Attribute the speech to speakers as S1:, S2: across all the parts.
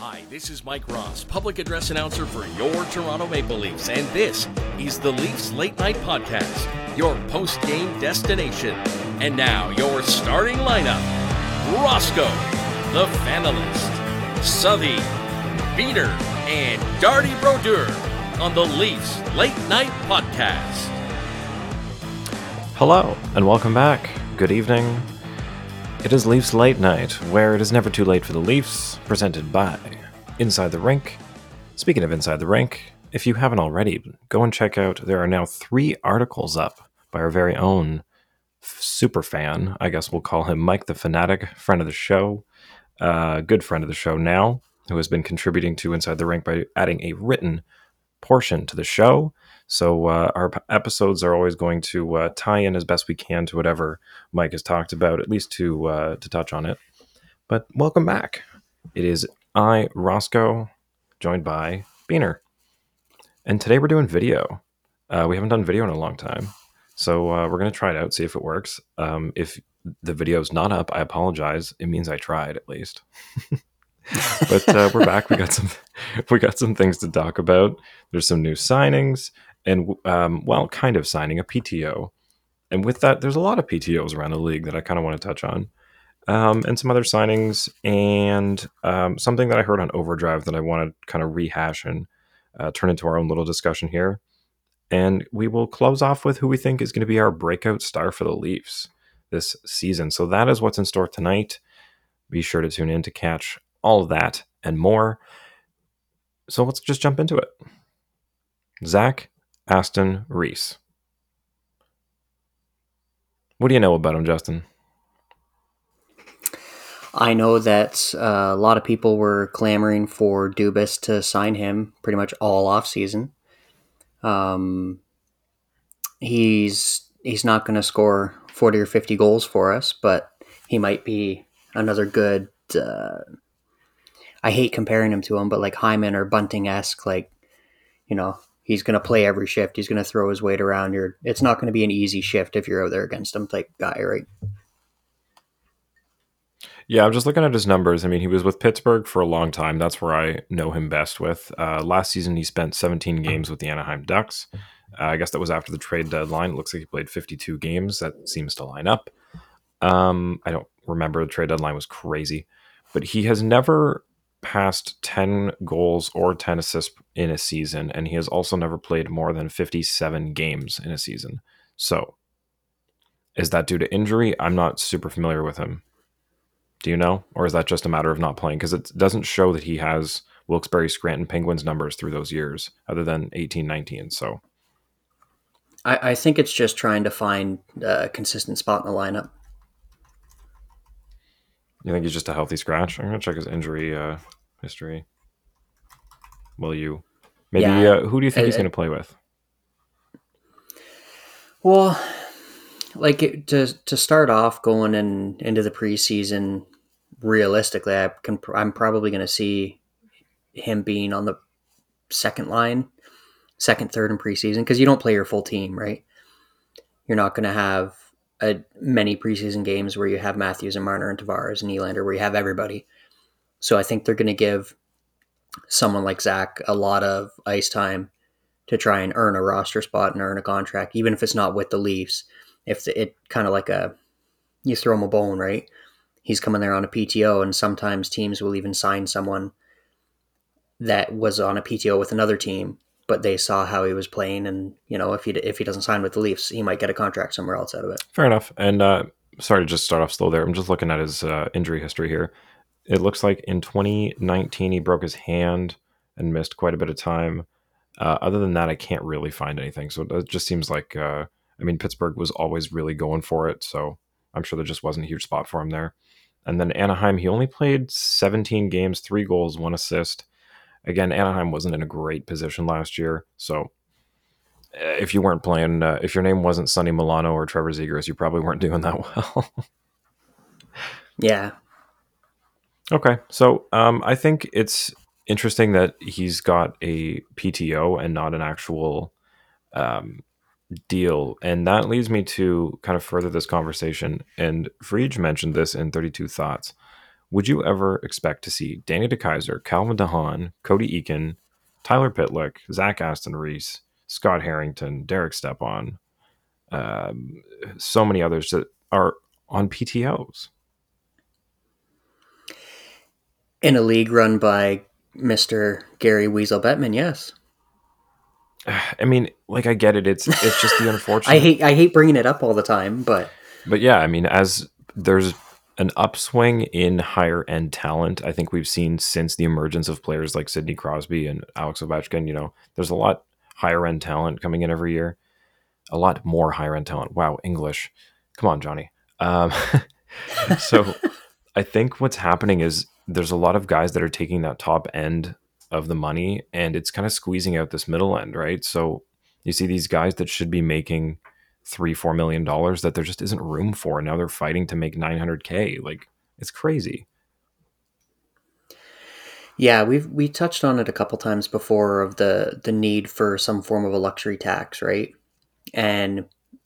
S1: Hi, this is Mike Ross, public address announcer for your Toronto Maple Leafs, and this is the Leafs Late Night Podcast, your post game destination. And now, your starting lineup Roscoe, the Fanalist, Southey, Peter, and Darty Brodeur on the Leafs Late Night Podcast.
S2: Hello, and welcome back. Good evening. It is Leafs Late Night, where it is never too late for the Leafs, presented by Inside the Rink. Speaking of Inside the Rink, if you haven't already, go and check out. There are now three articles up by our very own super fan. I guess we'll call him Mike the Fanatic, friend of the show, uh, good friend of the show now, who has been contributing to Inside the Rink by adding a written portion to the show. So uh, our episodes are always going to uh, tie in as best we can to whatever Mike has talked about, at least to uh, to touch on it. But welcome back. It is I, Roscoe, joined by Beaner, and today we're doing video. Uh, we haven't done video in a long time, so uh, we're gonna try it out, see if it works. Um, if the video's not up, I apologize. It means I tried at least. but uh, we're back. We got some we got some things to talk about. There's some new signings, and um, well, kind of signing a PTO. And with that, there's a lot of PTOs around the league that I kind of want to touch on, um, and some other signings, and um, something that I heard on Overdrive that I want to kind of rehash and uh, turn into our own little discussion here. And we will close off with who we think is going to be our breakout star for the Leafs this season. So that is what's in store tonight. Be sure to tune in to catch all of that and more. So let's just jump into it. Zach Aston Reese. What do you know about him, Justin?
S3: I know that uh, a lot of people were clamoring for Dubas to sign him pretty much all off season. Um, he's he's not going to score forty or fifty goals for us, but he might be another good. Uh, I hate comparing him to him, but like Hyman or Bunting esque, like you know, he's going to play every shift. He's going to throw his weight around. You're, it's not going to be an easy shift if you're out there against him type guy, right?
S2: Yeah, I'm just looking at his numbers. I mean, he was with Pittsburgh for a long time. That's where I know him best with. Uh, last season, he spent 17 games with the Anaheim Ducks. Uh, I guess that was after the trade deadline. It looks like he played 52 games. That seems to line up. Um, I don't remember the trade deadline was crazy, but he has never passed 10 goals or 10 assists in a season, and he has also never played more than 57 games in a season. So, is that due to injury? I'm not super familiar with him. Do you know? Or is that just a matter of not playing? Because it doesn't show that he has Wilkes-Barre Scranton Penguins numbers through those years, other than 18, 19. So,
S3: I, I think it's just trying to find a consistent spot in the lineup.
S2: You think he's just a healthy scratch? I'm gonna check his injury uh, history. Will you? Maybe.
S3: Yeah.
S2: uh, who do you think
S3: Uh,
S2: he's
S3: uh,
S2: gonna play with?
S3: Well, like it, to to start off going in into the preseason, realistically, I can I'm probably going to see him being on the second line, second, third in preseason because you don't play your full team, right? You're not going to have a, many preseason games where you have Matthews and Marner and Tavares and Nylander, where you have everybody. So I think they're going to give someone like Zach a lot of ice time to try and earn a roster spot and earn a contract, even if it's not with the Leafs. If the, it kind of like a you throw him a bone, right? He's coming there on a PTO, and sometimes teams will even sign someone that was on a PTO with another team, but they saw how he was playing, and you know if he if he doesn't sign with the Leafs, he might get a contract somewhere else out of it.
S2: Fair enough. And uh, sorry to just start off slow there. I'm just looking at his uh, injury history here. It looks like in 2019 he broke his hand and missed quite a bit of time. Uh, other than that, I can't really find anything. So it just seems like, uh, I mean, Pittsburgh was always really going for it. So I'm sure there just wasn't a huge spot for him there. And then Anaheim, he only played 17 games, three goals, one assist. Again, Anaheim wasn't in a great position last year. So uh, if you weren't playing, uh, if your name wasn't Sonny Milano or Trevor Zegras, you probably weren't doing that well.
S3: Yeah,
S2: Okay, so um, I think it's interesting that he's got a PTO and not an actual um, deal, and that leads me to kind of further this conversation. And Frege mentioned this in Thirty Two Thoughts, would you ever expect to see Danny DeKeyser, Calvin DeHaan, Cody Eakin, Tyler Pitlick, Zach Aston Reese, Scott Harrington, Derek Stepan, um, so many others that are on PTOs?
S3: In a league run by Mr. Gary Weasel Bettman, yes.
S2: I mean, like I get it. It's it's just the unfortunate.
S3: I hate I hate bringing it up all the time, but
S2: but yeah, I mean, as there's an upswing in higher end talent, I think we've seen since the emergence of players like Sidney Crosby and Alex Ovechkin. You know, there's a lot higher end talent coming in every year, a lot more higher end talent. Wow, English, come on, Johnny. Um, so I think what's happening is there's a lot of guys that are taking that top end of the money and it's kind of squeezing out this middle end, right? So you see these guys that should be making three, four million dollars that there just isn't room for. Now they're fighting to make 900K. Like it's crazy.
S3: Yeah, we've we touched on it a couple times before of the the need for some form of a luxury tax, right? And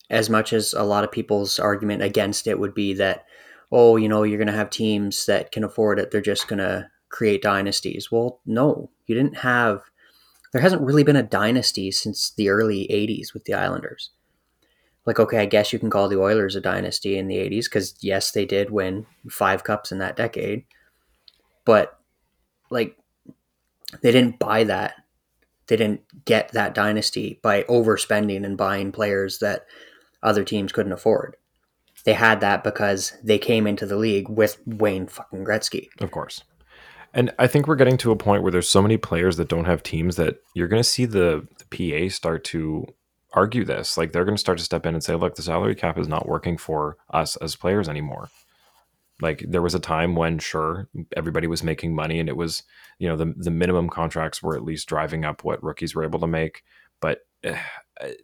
S3: as much as a lot of people's argument against it would be that, oh, you know, you're going to have teams that can afford it, they're just going to create dynasties. Well, no, you didn't have. There hasn't really been a dynasty since the early '80s with the Islanders. Like, okay, I guess you can call the Oilers a dynasty in the '80s because yes, they did win five cups in that decade, but like, they didn't buy that. They didn't get that dynasty by overspending and buying players that other teams couldn't afford. They had that because they came into the league with Wayne fucking Gretzky.
S2: Of course. And I think we're getting to a point where there's so many players that don't have teams that you're going to see the, the PA start to argue this. Like they're going to start to step in and say, look, the salary cap is not working for us as players anymore. Like there was a time when sure everybody was making money and it was, you know, the the minimum contracts were at least driving up what rookies were able to make, but uh,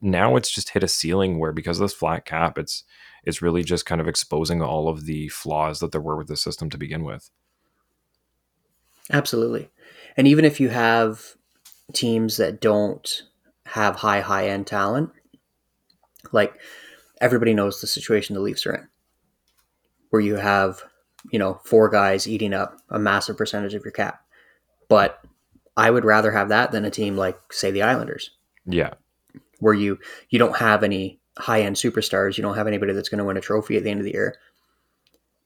S2: now it's just hit a ceiling where because of this flat cap, it's it's really just kind of exposing all of the flaws that there were with the system to begin with.
S3: Absolutely. And even if you have teams that don't have high, high end talent, like everybody knows the situation the Leafs are in, where you have, you know, four guys eating up a massive percentage of your cap. But I would rather have that than a team like, say, the Islanders.
S2: Yeah.
S3: Where you you don't have any high end superstars, you don't have anybody that's going to win a trophy at the end of the year,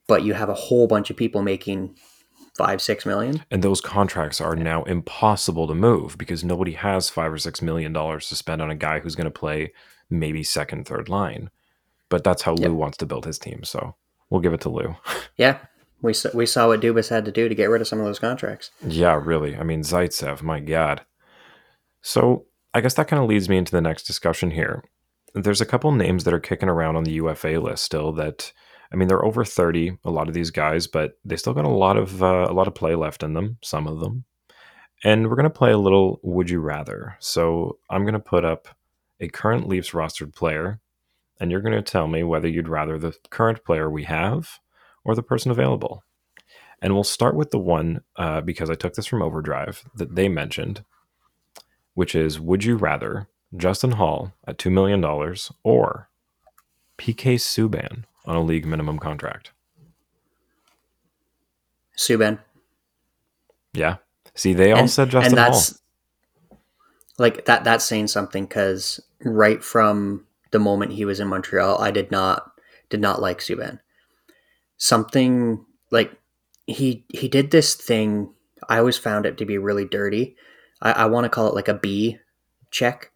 S3: but you have a whole bunch of people making five, six million.
S2: And those contracts are now impossible to move because nobody has five or six million dollars to spend on a guy who's going to play maybe second, third line. But that's how yep. Lou wants to build his team. So we'll give it to Lou.
S3: yeah. We saw, we saw what Dubas had to do to get rid of some of those contracts.
S2: Yeah, really. I mean, Zaitsev, my God. So I guess that kind of leads me into the next discussion here. There's a couple names that are kicking around on the UFA list still that I mean, they're over 30, a lot of these guys, but they still got a lot of uh, a lot of play left in them, some of them. And we're going to play a little would you rather. So, I'm going to put up a current Leafs rostered player and you're going to tell me whether you'd rather the current player we have or the person available. And we'll start with the one uh, because I took this from Overdrive that they mentioned, which is Would you rather Justin Holl at $2 million or PK Subban on a league minimum contract.
S3: Subban.
S2: Yeah. See, they all and, said Justin and that's, Holl.
S3: Like that. That's saying something because right from the moment he was in Montreal, I did not did not like Subban. Something like he he did this thing. I always found it to be really dirty. I, I want to call it like a B check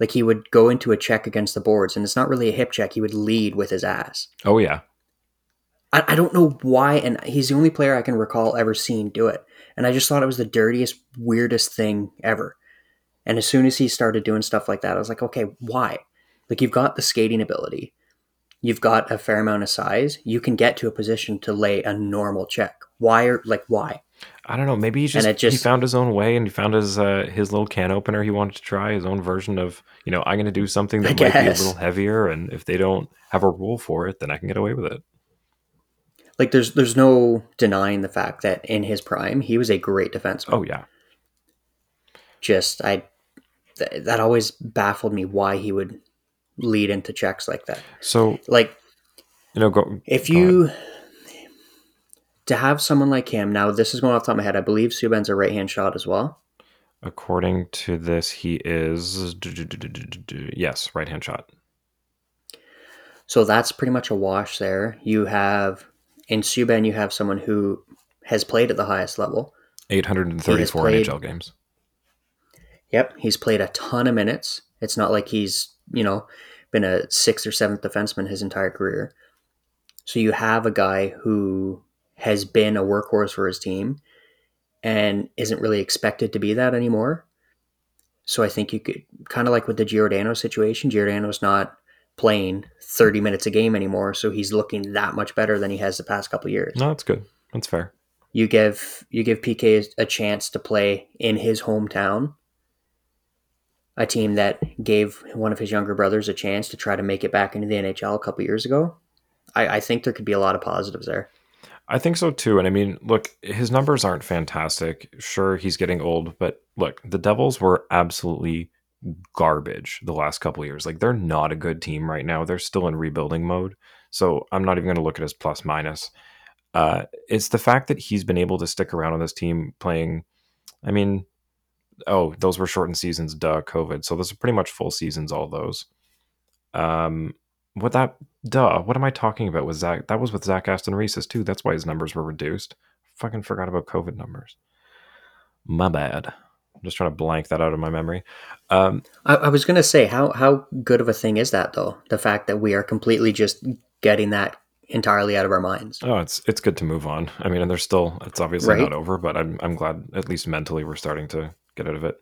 S3: like he would go into a check against the boards, and it's not really a hip check. He would lead with his ass.
S2: Oh yeah.
S3: I, I don't know why, and he's the only player I can recall ever seeing do it. And I just thought it was the dirtiest, weirdest thing ever. And as soon as he started doing stuff like that, I was like, okay, why? Like you've got the skating ability, you've got a fair amount of size, you can get to a position to lay a normal check. Why are like why?
S2: I don't know. Maybe he just, just, he found his own way and he found his uh, his little can opener. He wanted to try his own version of you know I'm going to do something that I might guess. be a little heavier, and if they don't have a rule for it, then I can get away with it.
S3: Like there's there's no denying the fact that in his prime he was a great defenseman.
S2: Oh yeah.
S3: Just I th- that always baffled me why he would lead into checks like that.
S2: So
S3: like
S2: you know go
S3: if you to have someone like him, now this is going off the top of my head, I believe Subban's a right hand shot as well.
S2: According to this, he is yes, right hand shot.
S3: So that's pretty much a wash there. You have in Subban, you have someone who has played at the highest level.
S2: 834 played, NHL games.
S3: Yep, he's played a ton of minutes. It's not like he's, you know, been a sixth or seventh defenseman his entire career. So you have a guy who has been a workhorse for his team and isn't really expected to be that anymore. So I think you could kind of like with the Giordano situation, Giordano's not playing 30 minutes a game anymore, so he's looking that much better than he has the past couple years.
S2: No, that's good. That's fair.
S3: You give you give PK a chance to play in his hometown. A team that gave one of his younger brothers a chance to try to make it back into the NHL a couple years ago. I, I think there could be a lot of positives there.
S2: I think so too. And I mean, look, his numbers aren't fantastic. Sure, he's getting old, but look, the Devils were absolutely garbage the last couple years. Like they're not a good team right now. They're still in rebuilding mode. So I'm not even going to look at his plus minus. Uh, it's the fact that he's been able to stick around on this team playing. I mean, oh, those were shortened seasons, duh, COVID. So those are pretty much full seasons, all those. Um, what that duh what am i talking about with zach that was with zach aston reese's too. That's why his numbers were reduced. Fucking forgot about covid numbers. My bad. I'm just trying to blank that out of my memory. Um,
S3: I, I was going to say how how good of a thing is that though? The fact that we are completely just getting that entirely out of our minds.
S2: Oh it's it's good to move on. I mean and there's still it's obviously right? not over but i'm i'm glad at least mentally we're starting to get out of it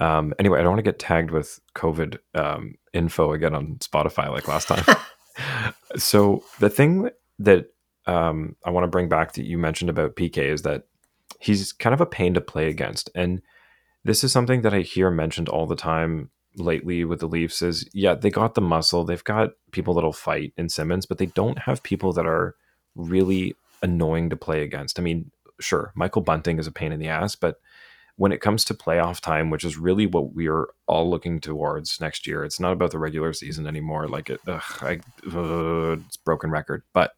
S2: um, anyway, I don't want to get tagged with COVID um, info again on Spotify like last time. so the thing that um, I want to bring back that you mentioned about PK is that he's kind of a pain to play against, and this is something that I hear mentioned all the time lately with the Leafs. Is yeah, they got the muscle, they've got people that'll fight in Simmonds, but they don't have people that are really annoying to play against. I mean, sure, Michael Bunting is a pain in the ass, but when it comes to playoff time, which is really what we're all looking towards next year, it's not about the regular season anymore. Like it, ugh, I, uh, it's broken record, but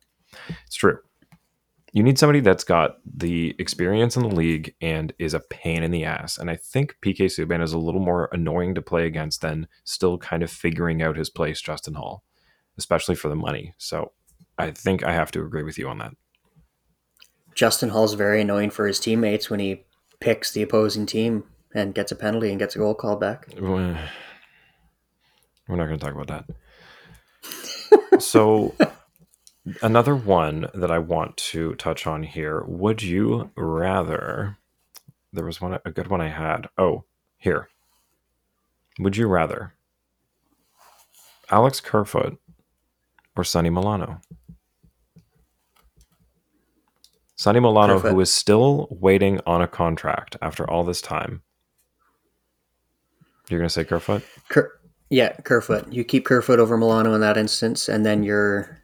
S2: it's true. You need somebody that's got the experience in the league and is a pain in the ass. And I think PK Subban is a little more annoying to play against than still kind of figuring out his place, Justin Holl, especially for the money. So I think I have to agree with you on that.
S3: Justin Holl's very annoying for his teammates when he picks the opposing team and gets a penalty and gets a goal called back.
S2: We're not going to talk about that. so, another one that I want to touch on here. Would you rather? There was one, a good one I had. Oh, here. Would you rather Alex Kerfoot or Sonny Milano? Sonny Milano, Kerfoot. who is still waiting on a contract after all this time. You're going to say Kerfoot?
S3: Ker- yeah, Kerfoot. You keep Kerfoot over Milano in that instance, and then you're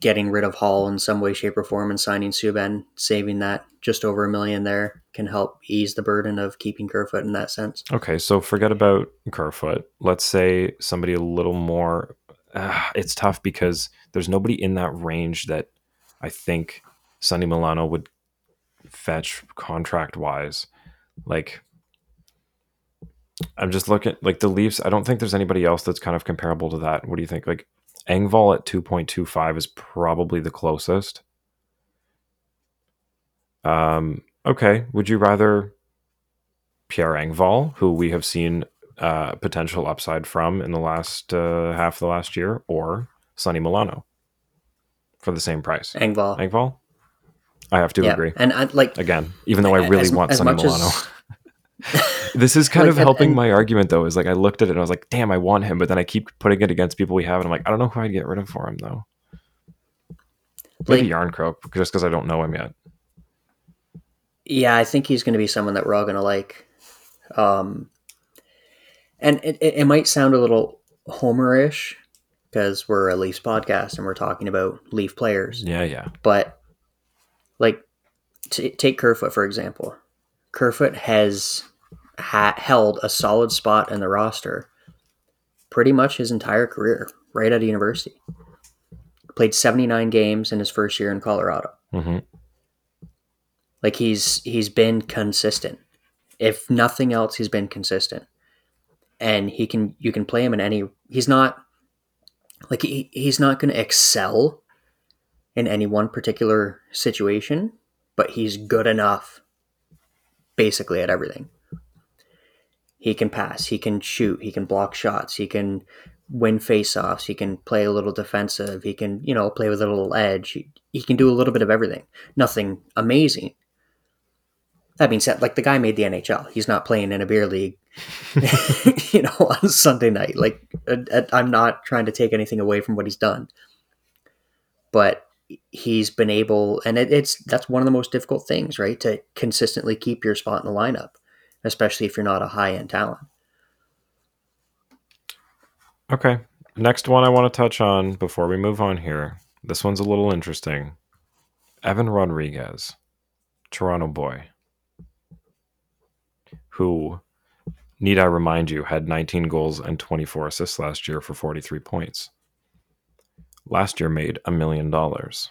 S3: getting rid of Holl in some way, shape, or form and signing Subban, saving that just over a million there can help ease the burden of keeping Kerfoot in that sense.
S2: Okay, so forget about Kerfoot. Let's say somebody a little more. Uh, it's tough because there's nobody in that range that I think Sonny Milano would fetch contract wise. Like, I'm just looking like the Leafs. I don't think there's anybody else that's kind of comparable to that. What do you think? Like, Engvall at 2.25 is probably the closest. Um, okay. Would you rather Pierre Engvall, who we have seen uh, potential upside from in the last uh, half of the last year, or Sonny Milano for the same price?
S3: Engvall.
S2: Engvall? I have to
S3: yeah.
S2: agree.
S3: And I like
S2: again, even though I really as, want as Sonny Milano. As... this is kind like, of helping and, my argument though, is like I looked at it and I was like, damn, I want him, but then I keep putting it against people we have, and I'm like, I don't know who I'd get rid of for him though. Maybe like, Jarnkrok, just because I don't know him yet.
S3: Yeah, I think he's going to be someone that we're all going to like. Um, and it, it, it might sound a little homerish because we're a Leafs podcast and we're talking about Leaf players.
S2: Yeah, yeah.
S3: But like, t- take Kerfoot for example. Kerfoot has ha- held a solid spot in the roster pretty much his entire career, right out of university. Played 79 games in his first year in Colorado.
S2: hmm
S3: Like he's he's been consistent. If nothing else, he's been consistent. And he can you can play him in any he's not like he, he's not going to excel in any one particular situation, but he's good enough basically at everything. He can pass, he can shoot, he can block shots, he can win face-offs, he can play a little defensive, he can, you know, play with a little edge. He, he can do a little bit of everything. Nothing amazing. That being said, like the guy made the NHL. He's not playing in a beer league, you know, on Sunday night. Like uh, uh, I'm not trying to take anything away from what he's done, but he's been able, and it, it's that's one of the most difficult things, right? To consistently keep your spot in the lineup, especially if you're not a high end talent.
S2: Okay. Next one I want to touch on before we move on here. This one's a little interesting. Evan Rodrigues, Toronto boy, who, need I remind you, had 19 goals and 24 assists last year for 43 points. Last year made a million dollars.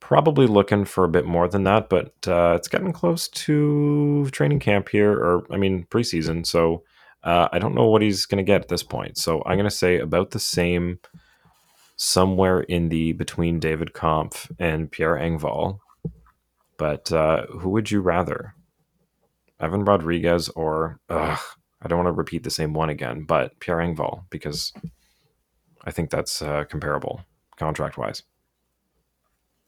S2: Probably looking for a bit more than that, but uh, it's getting close to training camp here, or I mean preseason. So uh, I don't know what he's going to get at this point. So I'm going to say about the same, somewhere in the between David Kampf and Pierre Engvall. But uh, who would you rather? Evan Rodrigues or, ugh, I don't want to repeat the same one again, but Pierre Engvall, because I think that's uh, comparable contract wise.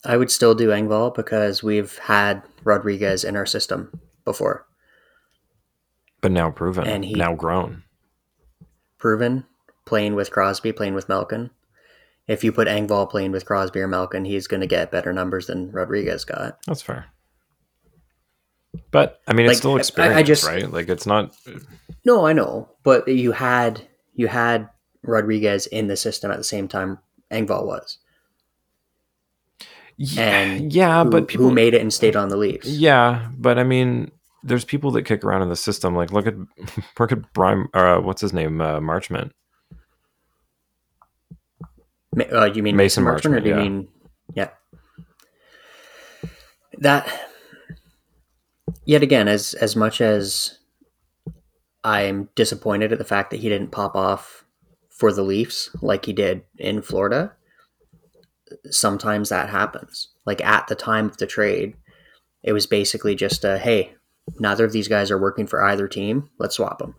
S3: I would still do Engvall because we've had Rodrigues in our system before.
S2: But now proven,
S3: And he-
S2: now grown.
S3: Proven, playing with Crosby, playing with Malkin. If you put Engvall playing with Crosby or Malkin, he's going to get better numbers than Rodrigues got.
S2: That's fair. But I mean, it's
S3: Like,
S2: still
S3: I- I
S2: experience,
S3: just-
S2: right? Like it's not.
S3: No, I know, but you had you had Rodrigues in the system at the same time Engvall was, and
S2: yeah,
S3: who,
S2: but people
S3: who made it and stayed on the Leafs.
S2: Yeah, but I mean, there's people that kick around in the system. Like look at look at Brian. Uh, what's his name? Uh, Marchment.
S3: Uh, you mean
S2: Mason
S3: Marchment, or do you
S2: yeah.
S3: mean yeah? That yet again, as as much as I'm disappointed at the fact that he didn't pop off for the Leafs like he did in Florida. Sometimes that happens. Like at the time of the trade, it was basically just a hey, neither of these guys are working for either team. Let's swap them.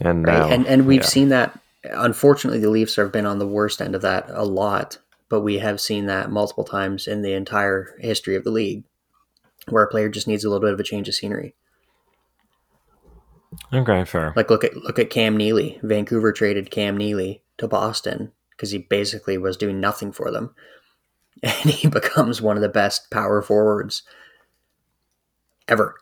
S2: And
S3: right?
S2: now,
S3: and and we've
S2: yeah.
S3: seen that. Unfortunately, the Leafs have been on the worst end of that a lot, but we have seen that multiple times in the entire history of the league, where a player just needs a little bit of a change of scenery.
S2: Okay, fair.
S3: Like look at look at Cam Neely. Vancouver traded Cam Neely to Boston because he basically was doing nothing for them, and he becomes one of the best power forwards ever.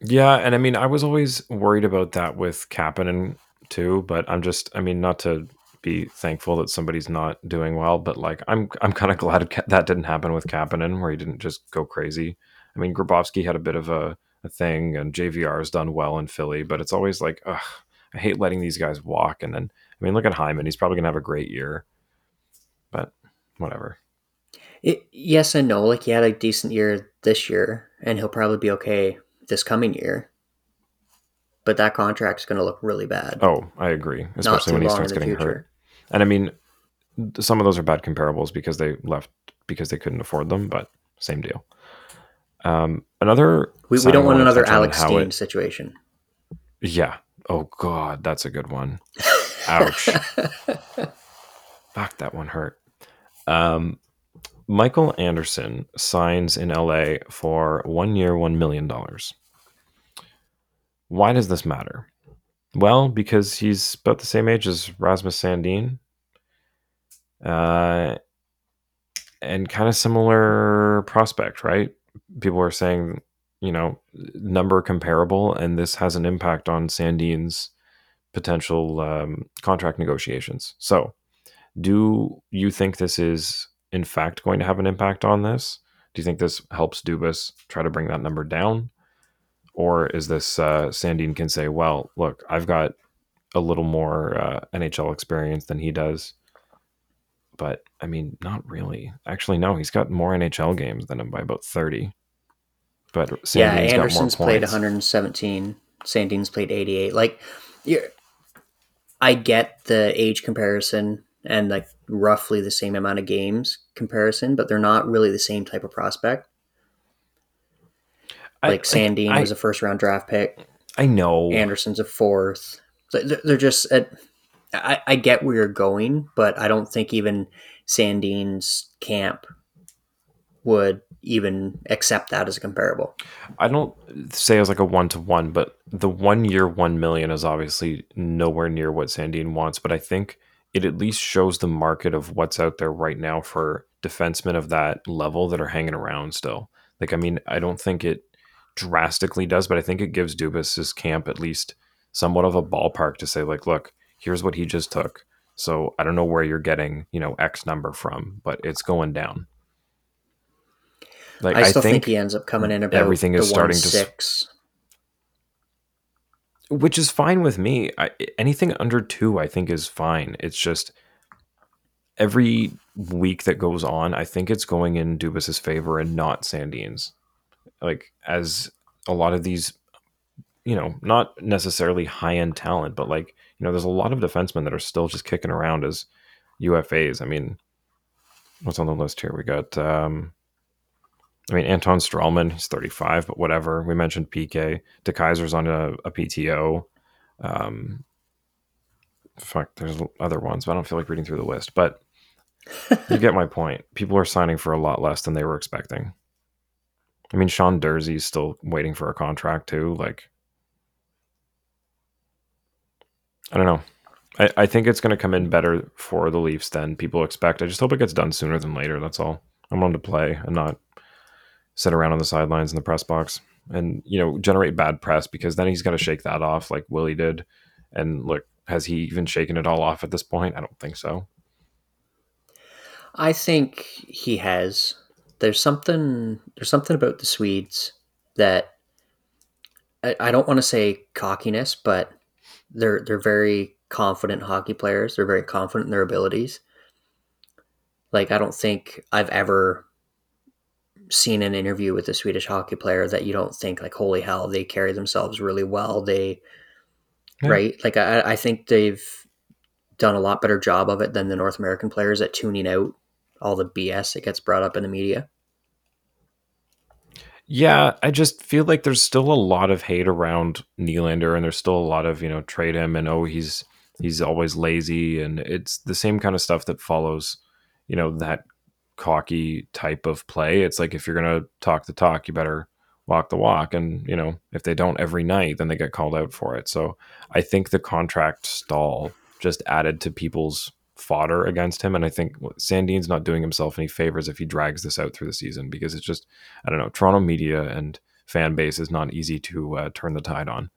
S2: Yeah, and I mean, I was always worried about that with Kapanen too, but I'm just, I mean, not to be thankful that somebody's not doing well, but like, I'm, I'm kind of glad that didn't happen with Kapanen, where he didn't just go crazy. I mean, Grabovski had a bit of a thing, and JVR has done well in Philly, but it's always like, ugh, I hate letting these guys walk. And then, I mean, look at Hyman; he's probably gonna have a great year, but whatever.
S3: It, yes and no. Like he had a decent year this year, and he'll probably be okay this coming year. But that contract's going to look really bad.
S2: Oh, I agree, especially when he starts getting
S3: future.
S2: hurt. And I mean, some of those are bad comparables because they left because they couldn't afford them, but same deal. Um, another
S3: We, we don't want another Alex Steen
S2: it-
S3: situation.
S2: yeah. Oh God, that's a good one. Ouch. Fuck, that one hurt. Um, Michael Anderson signs in LA for one year, one million dollars. Why does this matter? Well, because he's about the same age as Rasmus Sandin, uh, and kind of similar prospect, right? People are saying, you know, number comparable, and this has an impact on Sandin's potential um, contract negotiations. So, do you think this is in fact going to have an impact on this? Do you think this helps Dubas try to bring that number down? Or is this uh, Sandin can say, well, look, I've got a little more uh, NHL experience than he does. but I mean, not really. Actually, no, he's got more NHL games than him by about 30. But Sandin's
S3: yeah, Anderson's played 117. Sandin's played 88. Like, you're, I get the age comparison and like roughly the same amount of games comparison, but they're not really the same type of prospect.
S2: I-
S3: Like Sandin
S2: I,
S3: was a first round draft pick.
S2: I know.
S3: Anderson's a fourth. They're they're just. At, I, I get where you're going, but I don't think even Sandin's camp would even accept that as a comparable.
S2: I don't say as like a one to one, but the one year one million is obviously nowhere near what Sandin wants. But I think it at least shows the market of what's out there right now for defensemen of that level that are hanging around still. Like, I mean, I don't think it drastically does, but I think it gives Dubas' camp at least somewhat of a ballpark to say, like, look, here's what he just took. So I don't know where you're getting, you know, X number from, but it's going down. Like
S3: I still think, he ends up coming in about
S2: everything is
S3: the
S2: starting to
S3: six.
S2: which is fine with me. I, anything under two, I think, is fine. It's just every week that goes on, I think it's going in Dubas's favor and not Sandin's. Like as a lot of these, you know, not necessarily high end talent, but like you know, there's a lot of defensemen that are still just kicking around as UFAs. I mean, what's on the list here? We got. um I mean, Anton Stralman, he's 35, but whatever. We mentioned PK. DeKeyser's on a, a PTO. Um, fuck, there's other ones, but I don't feel like reading through the list. But you get my point. People are signing for a lot less than they were expecting. I mean, Sean Dursey's still waiting for a contract too. Like, I don't know. I, I think it's going to come in better for the Leafs than people expect. I just hope it gets done sooner than later. That's all. I'm on to play and not sit around on the sidelines in the press box and you know generate bad press because then he's got to shake that off like Willie did. And look, has he even shaken it all off at this point? I don't think so.
S3: I think he has. There's something. There's something about the Swedes that I, I don't want to say cockiness, but they're they're very confident hockey players. They're very confident in their abilities. Like I don't think I've ever seen an interview with a Swedish hockey player that you don't think like, holy hell, they carry themselves really well. They
S2: Yeah.
S3: right. Like I, I think they've done a lot better job of it than the North American players at tuning out all the BS that gets brought up in the media.
S2: Yeah, I just feel like there's still a lot of hate around Nylander, and there's still a lot of you know trade him and oh he's he's always lazy, and it's the same kind of stuff that follows you know that cocky type of play. It's like if you're gonna talk the talk, you better walk the walk, and you know if they don't every night, then they get called out for it. So I think the contract stall just added to people's fodder against him, and I think Sandin's not doing himself any favors if he drags this out through the season because it's just I don't know. Toronto media and fan base is not easy to uh, turn the tide on.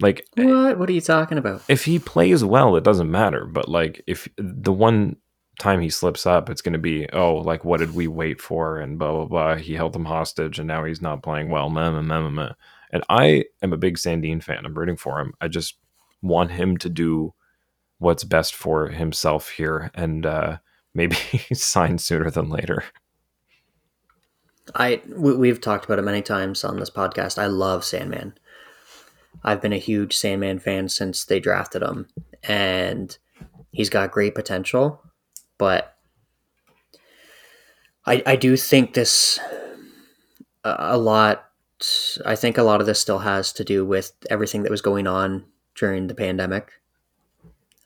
S2: Like
S3: What? What are you talking about?
S2: if he plays well, it doesn't matter. But like if the one time he slips up, it's going to be oh like what did we wait for and blah blah blah. He held them hostage and now he's not playing well. Meh, meh, meh, meh. And I am a big Sandin fan. I'm rooting for him. I just want him to do what's best for himself here and uh, maybe sign sooner than later.
S3: I we, we've talked about it many times on this podcast. I love Sandman. I've been a huge Sandman fan since they drafted him, and he's got great potential. But I I do think this a, lot. I think a lot of this still has to do with everything that was going on during the pandemic.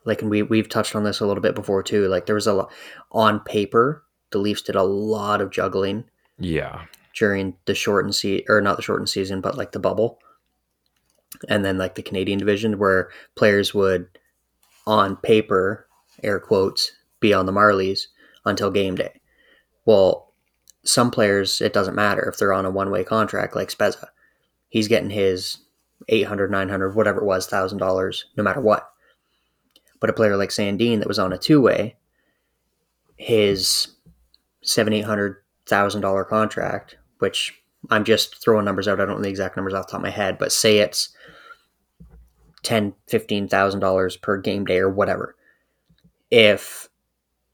S3: Like, and we we've touched on this a little bit before too. Like, there was a lot on paper. The Leafs did a lot of juggling
S2: Yeah.
S3: during the shortened season, or not the shortened season, but like the bubble, and then like the Canadian division, where players would, on paper, air quotes, be on the Marlies until game day. Well, some players, it doesn't matter if they're on a one way contract, like Spezza. He's getting his 800 900 whatever it was, $1,000, no matter what. But a player like Sandin that was on a two way, his seven, eight hundred thousand dollar contract, which I'm just throwing numbers out. I don't know the exact numbers off the top of my head, but say it's ten, fifteen thousand dollars per game day or whatever. if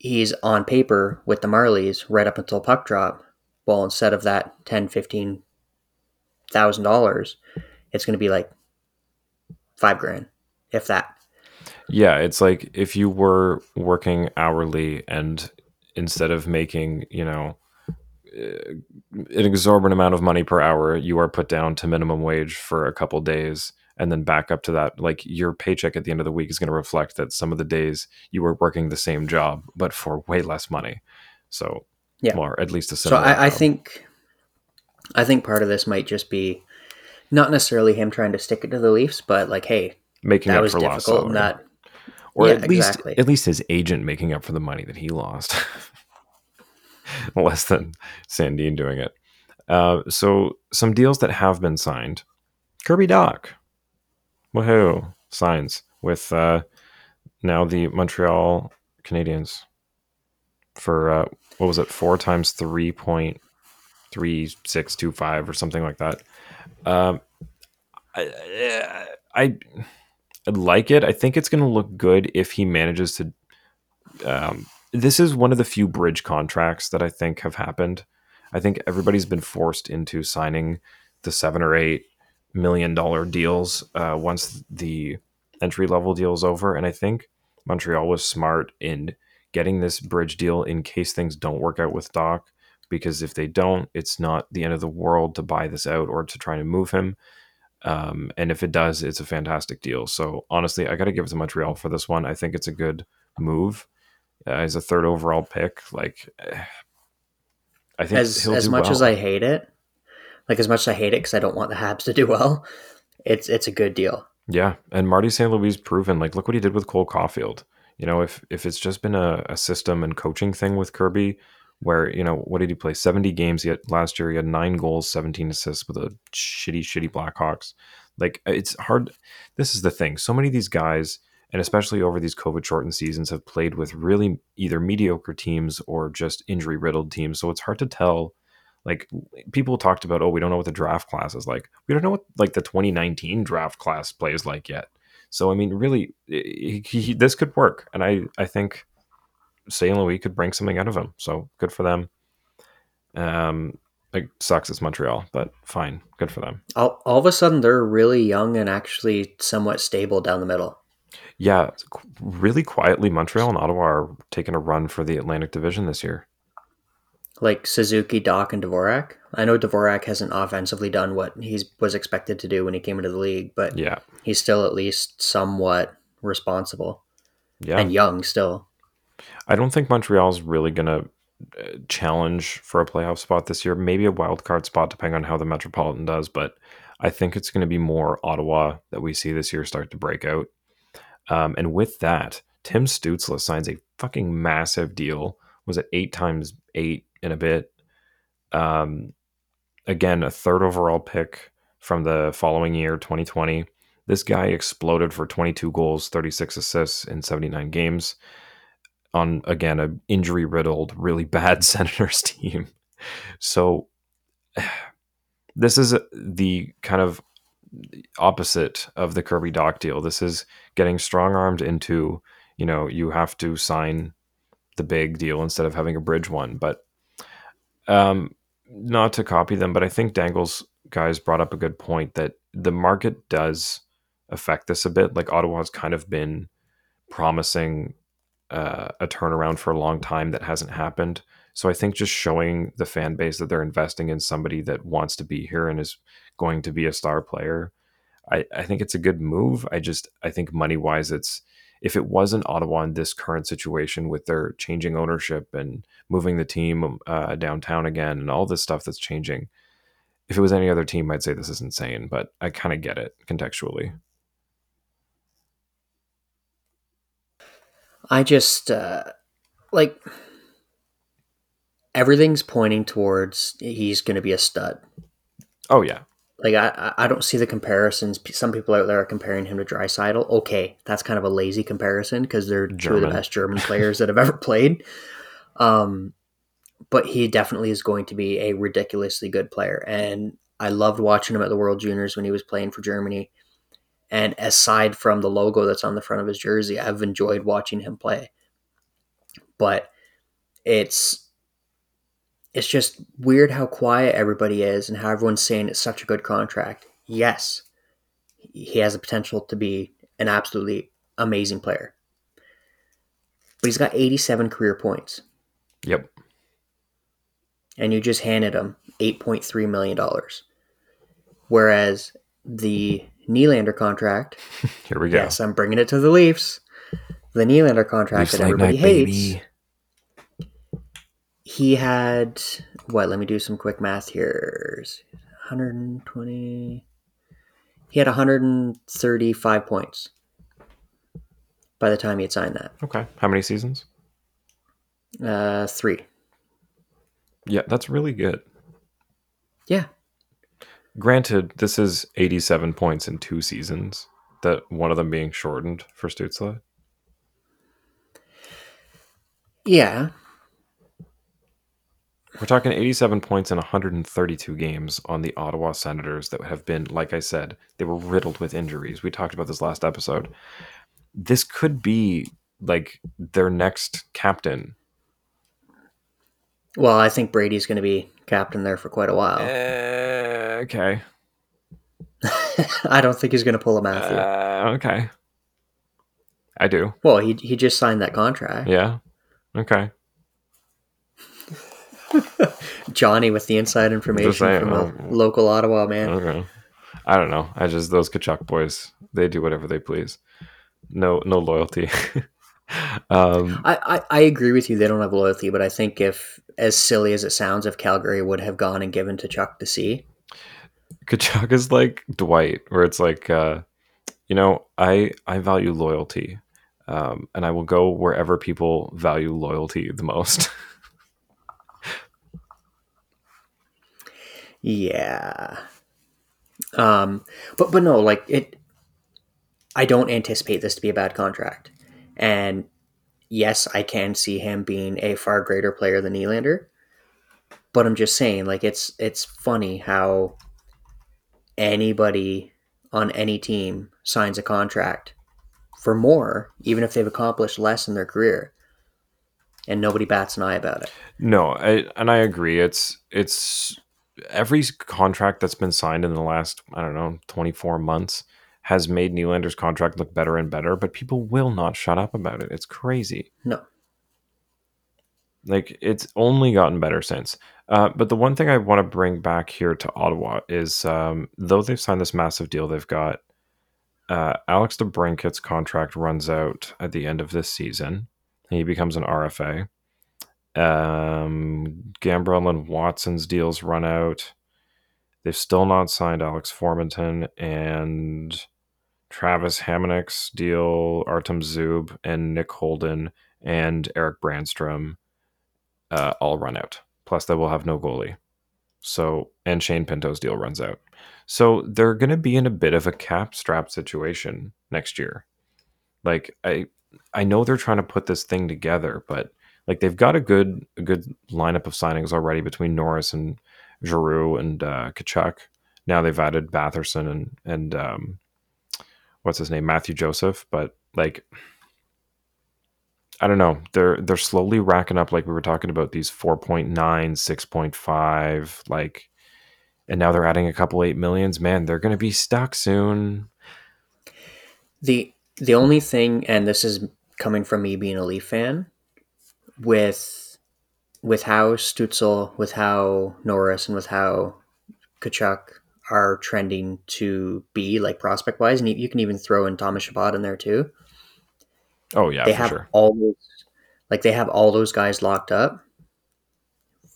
S3: he's on paper with the Marlies right up until puck drop, well, instead of that ten, fifteen thousand dollars, it's going to be like five grand, if that.
S2: Yeah, it's like if you were working hourly and instead of making, you know, uh, an exorbitant amount of money per hour, you are put down to minimum wage for a couple days and then back up to that. Like your paycheck at the end of the week is going to reflect that some of the days you were working the same job, but for way less money. So,
S3: Yeah.
S2: or at least a
S3: So. I, I think, I think part of this might just be not necessarily him trying to stick it to the Leafs, but like, hey,
S2: making
S3: that
S2: up
S3: was difficult, and that
S2: or
S3: yeah,
S2: at least
S3: exactly.
S2: at least his agent making up for the money that he lost less than sandin doing it uh, so some deals that have been signed kirby dach woohoo signs with uh, now the montreal canadiens for uh, what was it four times 3.3625 or something like that um, I, I I like it. I think it's going to look good if he manages to. Um, this is one of the few bridge contracts that I think have happened. I think everybody's been forced into signing the seven or eight million dollar deals uh, once the entry level deal is over, and I think Montreal was smart in getting this bridge deal in case things don't work out with Dach. Because if they don't, it's not the end of the world to buy this out or to try to move him. Um, and if it does, it's a fantastic deal. So honestly, I got to give it to Montreal for this one. I think it's a good move uh, as a third overall pick. Like, I think
S3: as as much
S2: well.
S3: as I hate it, like as much as I hate it because I don't want the Habs to do well, it's it's a good deal.
S2: Yeah, and Marty St. Louis proven like look what he did with Cole Caufield. You know, if if it's just been a, a system and coaching thing with Kirby, where you know what did he play? Seventy games. yet last year. He had nine goals, seventeen assists with a shitty, shitty Blackhawks. Like uh, it's hard. This is the thing. So many of these guys, and especially over these COVID shortened seasons, have played with really either mediocre teams or just injury riddled teams. So it's hard to tell. Like people talked about, oh, we don't know what the draft class is like. We don't know what like the 2019 draft class plays like yet. So I mean, really, he, he, this could work, and I I think St. Louis could bring something out of him. So good for them. Um, it sucks it's Montreal, but fine, good for them.
S3: All, all of a sudden, they're really young and actually somewhat stable down the middle.
S2: Yeah, really quietly, Montreal and Ottawa are taking a run for the Atlantic Division this year.
S3: Like Suzuki, Dach, and Dvorak. I know Dvorak hasn't offensively done what he was expected to do when he came into the league, but
S2: Yeah,
S3: he's still at least somewhat responsible
S2: yeah.
S3: and young still.
S2: I don't think Montreal's really going to uh, challenge for a playoff spot this year. Maybe a wild card spot, depending on how the Metropolitan does. But I think it's going to be more Ottawa that we see this year start to break out. Um, and with that, Tim Stützle signs a fucking massive deal. Was it eight times eight in a bit? Um, again, a third overall pick from the following year, 2020. This guy exploded for 22 goals, 36 assists in 79 games on again a injury riddled, really bad Senators team. So this is the kind of opposite of the Kirby Dach deal. This is getting strong armed into, you know, you have to sign the big deal instead of having a bridge one. But um not to copy them, but I think Dangle's guys brought up a good point that the market does affect this a bit. Like Ottawa's kind of been promising uh, a turnaround for a long time that hasn't happened. So I think just showing the fan base that they're investing in somebody that wants to be here and is going to be a star player, I, I think it's a good move. I just I think money wise, it's if it wasn't Ottawa in this current situation with their changing ownership and moving the team uh, downtown again and all this stuff that's changing. If it was any other team, I'd say this is insane, but I kind of get it contextually.
S3: I just uh, like everything's pointing towards he's going to be a stud.
S2: Oh yeah,
S3: Like I, I don't see the comparisons. Some people out there are comparing him to Draisaitl. Okay, that's kind of a lazy comparison because they're two of the best German players that have ever played. Um, but he definitely is going to be a ridiculously good player, and I loved watching him at the World Juniors when he was playing for Germany. And aside from the logo that's on the front of his jersey, I've enjoyed watching him play. but it's it's just weird how quiet everybody is and how everyone's saying it's such a good contract. Yes, he has the potential to be an absolutely amazing player. But he's got 87 career points.
S2: Yep.
S3: And you just handed him $8.3 million. Whereas the Nylander contract,
S2: Here we go.
S3: yes, I'm bringing it to the Leafs. The Nylander contract
S2: Leafs
S3: that everybody
S2: night,
S3: hates.
S2: baby.
S3: He had what let me do some quick math here 120 he had 135 points by the time he had signed that
S2: Okay. How many seasons?
S3: uh three
S2: Yeah, that's really good.
S3: yeah
S2: Granted, this is 87 points in two seasons, that one of them being shortened for Stützle.
S3: yeah
S2: We're talking 87 points in 132 games on the Ottawa Senators that have been, like I said, they were riddled with injuries. We talked about this last episode. This could be like their next captain.
S3: well i think brady's going to be captain there for quite a while
S2: Uh, okay.
S3: i don't think he's going to pull a matthew
S2: Uh, okay. I do.
S3: well he, he just signed that contract
S2: Yeah. Okay.
S3: johnny with the inside information
S2: saying,
S3: from a
S2: um,
S3: local ottawa man
S2: Okay. I don't know. I just those Tkachuk boys. They do whatever they please. No, no loyalty. um,
S3: I, I, I agree with you. They don't have loyalty, but I think if, as silly as it sounds, if Calgary would have gone and given to Chuck to see,
S2: Tkachuk is like Dwight, where it's like, uh, you know, I I value loyalty, um, and I will go wherever people value loyalty the most.
S3: yeah. Um, but but no, like it. I don't anticipate this to be a bad contract, and yes, I can see him being a far greater player than Nylander. But I'm just saying, like it's it's funny how anybody on any team signs a contract for more, even if they've accomplished less in their career, and nobody bats an eye about it.
S2: no, I, and I agree. It's it's every contract that's been signed in the last I don't know twenty four months has made Nylander's contract look better and better, but people will not shut up about it. It's crazy.
S3: No.
S2: Like it's only gotten better since. Uh, but the one thing I want to bring back here to Ottawa is, um, though they've signed this massive deal, they've got uh, Alex DeBrincat's contract runs out at the end of this season. He becomes an RFA. Um, Gambrell and Watson's deals run out. They've still not signed Alex Formenton and Travis Hamonic's deal, Artem Zub and Nick Holden and Erik Brännström uh, all run out. Plus, they will have no goalie. So, and Shane Pinto's deal runs out. So they're going to be in a bit of a cap strap situation next year. Like I, I know they're trying to put this thing together, but like they've got a good, a good lineup of signings already between Norris and Giroux and uh, Tkachuk. Now they've added Batherson and and um, what's his name, Mathieu Joseph. But like, I don't know. They're they're slowly racking up, like we were talking about these 4.9, 6.5, like, and now they're adding a couple eight millions. Man, they're going to be stuck soon.
S3: The the only thing, and this is coming from me being a Leaf fan, with with how Stützle, with how Norris, and with how Tkachuk are trending to be like prospect wise, and you, can even throw in Thomas Chabot in there too.
S2: Oh yeah,
S3: they
S2: for
S3: have
S2: sure.
S3: all those, like they have all those guys locked up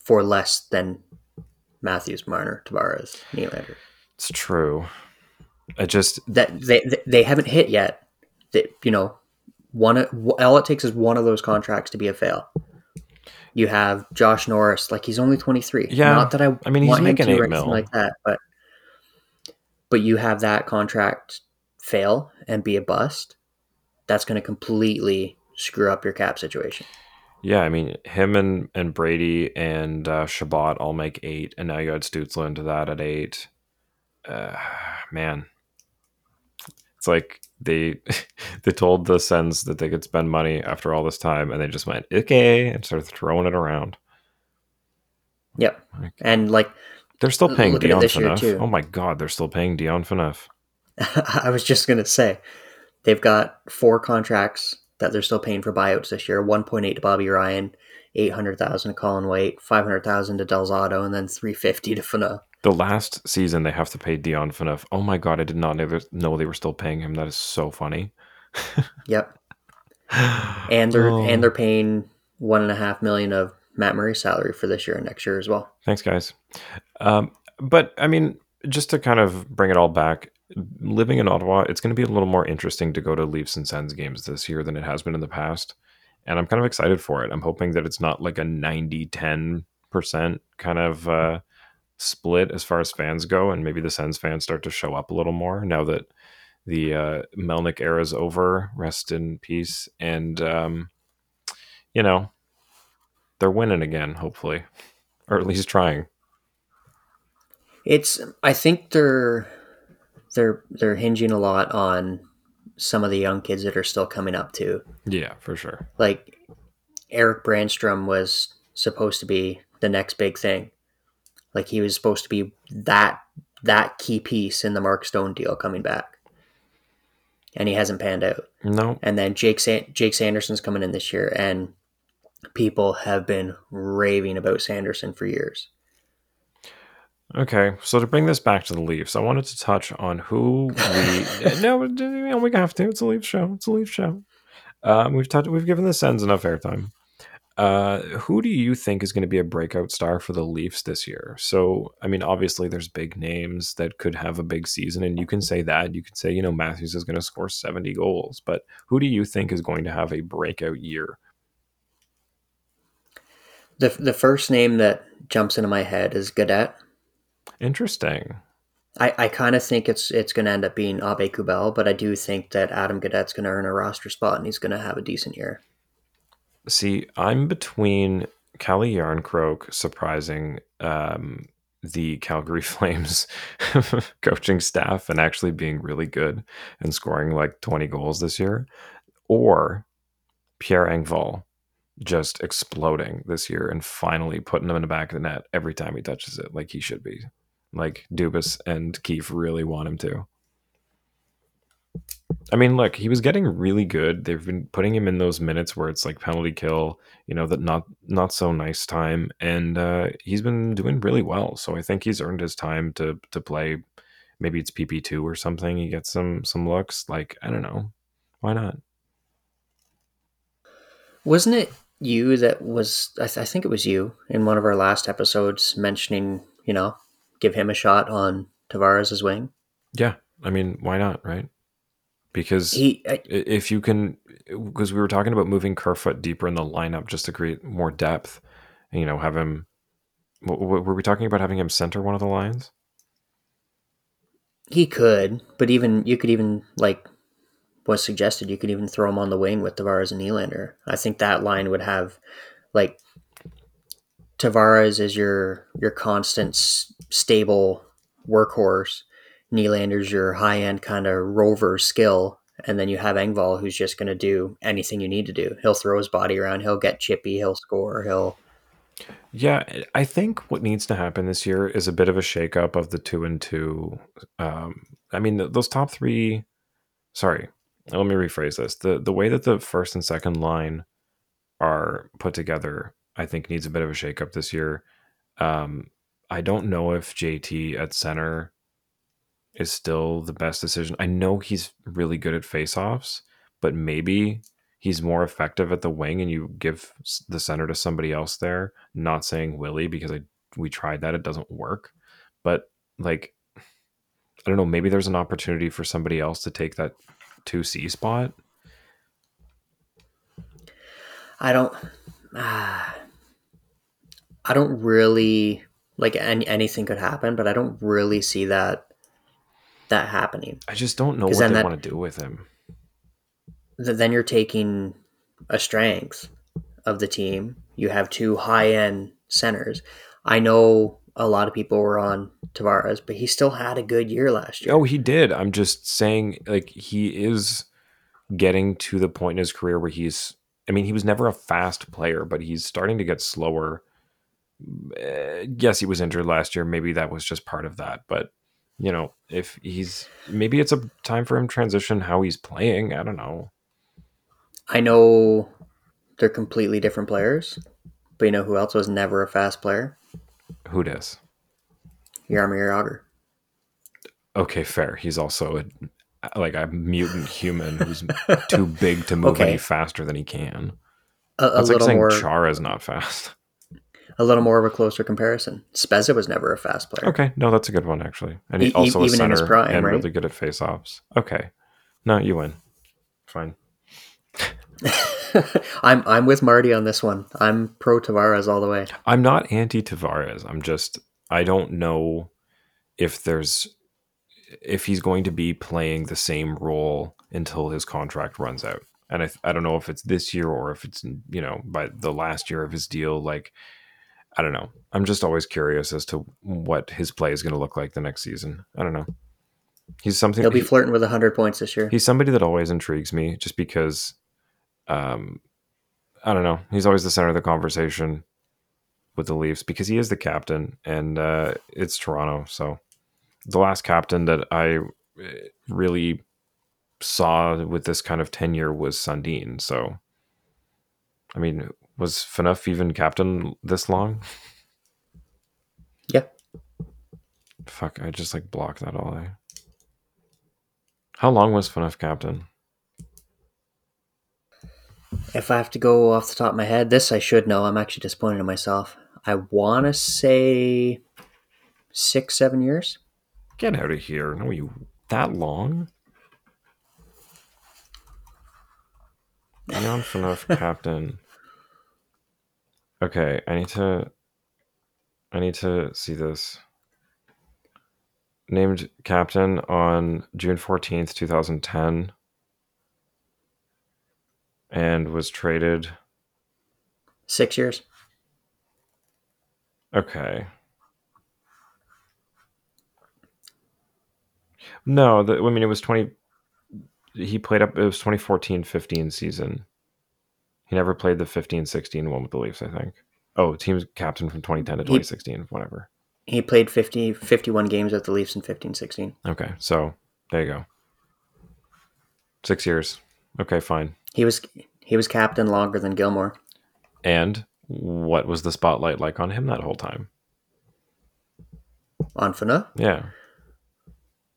S3: for less than Matthews, Marner, Tavares, Nylander.
S2: It's true. I just
S3: That they they haven't hit yet. That you know, one all it takes is one of those contracts to be a fail. You have Josh Norris, like he's only twenty three.
S2: Yeah,
S3: not that I,
S2: I mean, he's making eight mil.
S3: like that, but but you have that contract fail and be a bust. That's going to completely screw up your cap situation.
S2: yeah, I mean, him and and Brady and uh, Chabot all make eight, and now you add Stützle into that at eight. Uh, man, It's like they they told the Sens that they could spend money after all this time, and they just went okay and started throwing it around.
S3: Yep.
S2: Oh like-
S3: And like
S2: They're still paying Dion Phaneuf. Oh my god, they're still paying Dion Phaneuf.
S3: I was just gonna say, they've got four contracts that they're still paying for buyouts this year. One point eight to Bobby Ryan, eight hundred thousand to Colin hundred thousand to Delzato, and then three fifty to Fana.
S2: The last season they have to pay Dion Phaneuf. Oh my god, I did not know, know they were still paying him. That is so funny.
S3: Yep. And they're
S2: Oh.
S3: and they're paying one and a half million of Matt Murray's salary for this year and next year as well.
S2: Thanks, guys. Um, but I mean, just to kind of bring it all back, living in Ottawa, it's going to be a little more interesting to go to Leafs and Sens games this year than it has been in the past. And I'm kind of excited for it. I'm hoping that it's not like a 90 10% kind of uh, split as far as fans go. And maybe the Sens fans start to show up a little more now that the uh, Melnyk era is over. Rest in peace. And, um, you know, they're winning again, hopefully, or at least trying.
S3: It's I think they're they're they're hinging a lot on some of the young kids that are still coming up too.
S2: Yeah, for sure.
S3: Like Erik Brännström was supposed to be the next big thing. Like he was supposed to be that that key piece in the Mark Stone deal coming back. And he hasn't panned out.
S2: No,
S3: And then Jake San- Jake Sanderson's coming in this year and people have been raving about Sanderson for years.
S2: Okay, so to bring this back to the Leafs, I wanted to touch on who we. no, we have to. It's a Leafs show. It's a Leafs show. Um, we've touched. We've given the Sens enough airtime. Uh, who do you think is going to be a breakout star for the Leafs this year? So, I mean, obviously, there's big names that could have a big season, and you can say that. You could say, you know, Matthews is going to score 70 goals, but who do you think is going to have a breakout year?
S3: The the first name that jumps into my head is Gaudette.
S2: Interesting.
S3: I, I kind of think it's it's going to end up being Aubé-Kubel, but I do think that Adam Gaudette's going to earn a roster spot and he's going to have a decent year.
S2: See, I'm between Calle Järnkrok surprising um, the Calgary Flames coaching staff and actually being really good and scoring like 20 goals this year, or Pierre Engvall just exploding this year and finally putting him in the back of the net every time he touches it, like he should be. Like Dubas and Keefe really want him to. I mean, look, he was getting really good. They've been putting him in those minutes where it's like penalty kill, you know, that not not so nice time, and uh, he's been doing really well. So I think he's earned his time to to play. Maybe it's PP two or something. He gets some some looks. Like I don't know, why not?
S3: Wasn't it you that was, I, th- I think it was you in one of our last episodes mentioning, you know, give him a shot on Tavares' wing?
S2: Yeah, I mean, why not, right? Because
S3: He, I,
S2: if you can because we were talking about moving Kerfoot deeper in the lineup just to create more depth and, you know have him were we talking about having him center one of the lines
S3: he could, but even, you could even, like, was suggested, you could even throw him on the wing with Tavares and Nylander. I think that line would have, like, Tavares is your your constant stable workhorse. Nylander's your high end kind of rover skill, and then you have Engvall who's just going to do anything you need to do. He'll throw his body around. He'll get chippy. He'll score. He'll
S2: yeah i think what needs to happen this year is a bit of a shakeup of the two and two um i mean those top three sorry let me rephrase this the the way that the first and second line are put together i think needs a bit of a shakeup this year um i don't know if jt at center is still the best decision. I know he's really good at faceoffs but maybe he's more effective at the wing and you give the center to somebody else there. Not saying willie because i we tried that it doesn't work. But like i don't know maybe there's an opportunity for somebody else to take that 2c spot.
S3: I don't. Ah, I don't really like any, anything could happen, but I don't really see that that happening.
S2: i just don't know what they
S3: that-
S2: want to do with him
S3: Th- Then you're taking a strength of the team. You have two high end centers. I know a lot of people were on Tavares, but he still had a good year last year.
S2: Oh, he did. I'm just saying, like, he is getting to the point in his career where he's, I mean, he was never a fast player, but he's starting to get slower. Uh, yes, he was injured last year. Maybe that was just part of that. But, you know, if he's, maybe it's a time for him to transition how he's playing. I don't know.
S3: I know they're completely different players, but you know who else was never a fast player?
S2: Who does?
S3: Jaromir Jagr.
S2: Okay, fair. He's also a like a mutant human who's too big to move
S3: Okay.
S2: any faster than he can.
S3: A, a
S2: That's like saying
S3: more,
S2: Chara's not fast.
S3: A little more of a closer comparison. Spezza was never a fast player.
S2: Okay, no, that's a good one actually, and he also
S3: e-
S2: a
S3: even in his
S2: center
S3: prime,
S2: and
S3: right?
S2: really good at face-offs. Okay, no, you win. Fine.
S3: I'm I'm with Marty on this one. I'm pro Tavares all the way.
S2: I'm not anti Tavares. I'm just I don't know if there's if he's going to be playing the same role until his contract runs out. And I I don't know if it's this year or if it's you know by the last year of his deal. Like I don't know. I'm just always curious as to what his play is going to look like the next season. I don't know. He's something.
S3: He'll be
S2: he-
S3: flirting with 100 points this year.
S2: he's somebody that always intrigues me just because um i don't know he's always the center of the conversation with the leafs because he is the captain and uh it's toronto so the last captain that i uh, really saw with this kind of tenure was sundin so i mean was Phaneuf even captain this long
S3: Yeah.
S2: fuck i just like blocked that all eh? how long was Phaneuf captain
S3: If I have to go off the top of my head, this I should know. I'm actually disappointed in myself. I want to say six, seven years.
S2: Get out of here. No, you that long? Leon Phaneuf, captain. Okay, I need to I need to see this. Named captain on June 14th, 2010 and was traded
S3: Six years.
S2: Okay. No, the, I mean it was twenty. He played up. It was 2014-15 season. He never played the 15-16 one with the Leafs. I think. Oh, team's captain from 2010 to
S3: He-
S2: 2016. Whatever.
S3: He played 50, 51 games with the Leafs in 15 16.
S2: Okay, so there you go. Six years. Okay, fine.
S3: He was he was captain longer than Gilmour.
S2: And what was the spotlight like on him that whole time?
S3: On Fana?
S2: Yeah,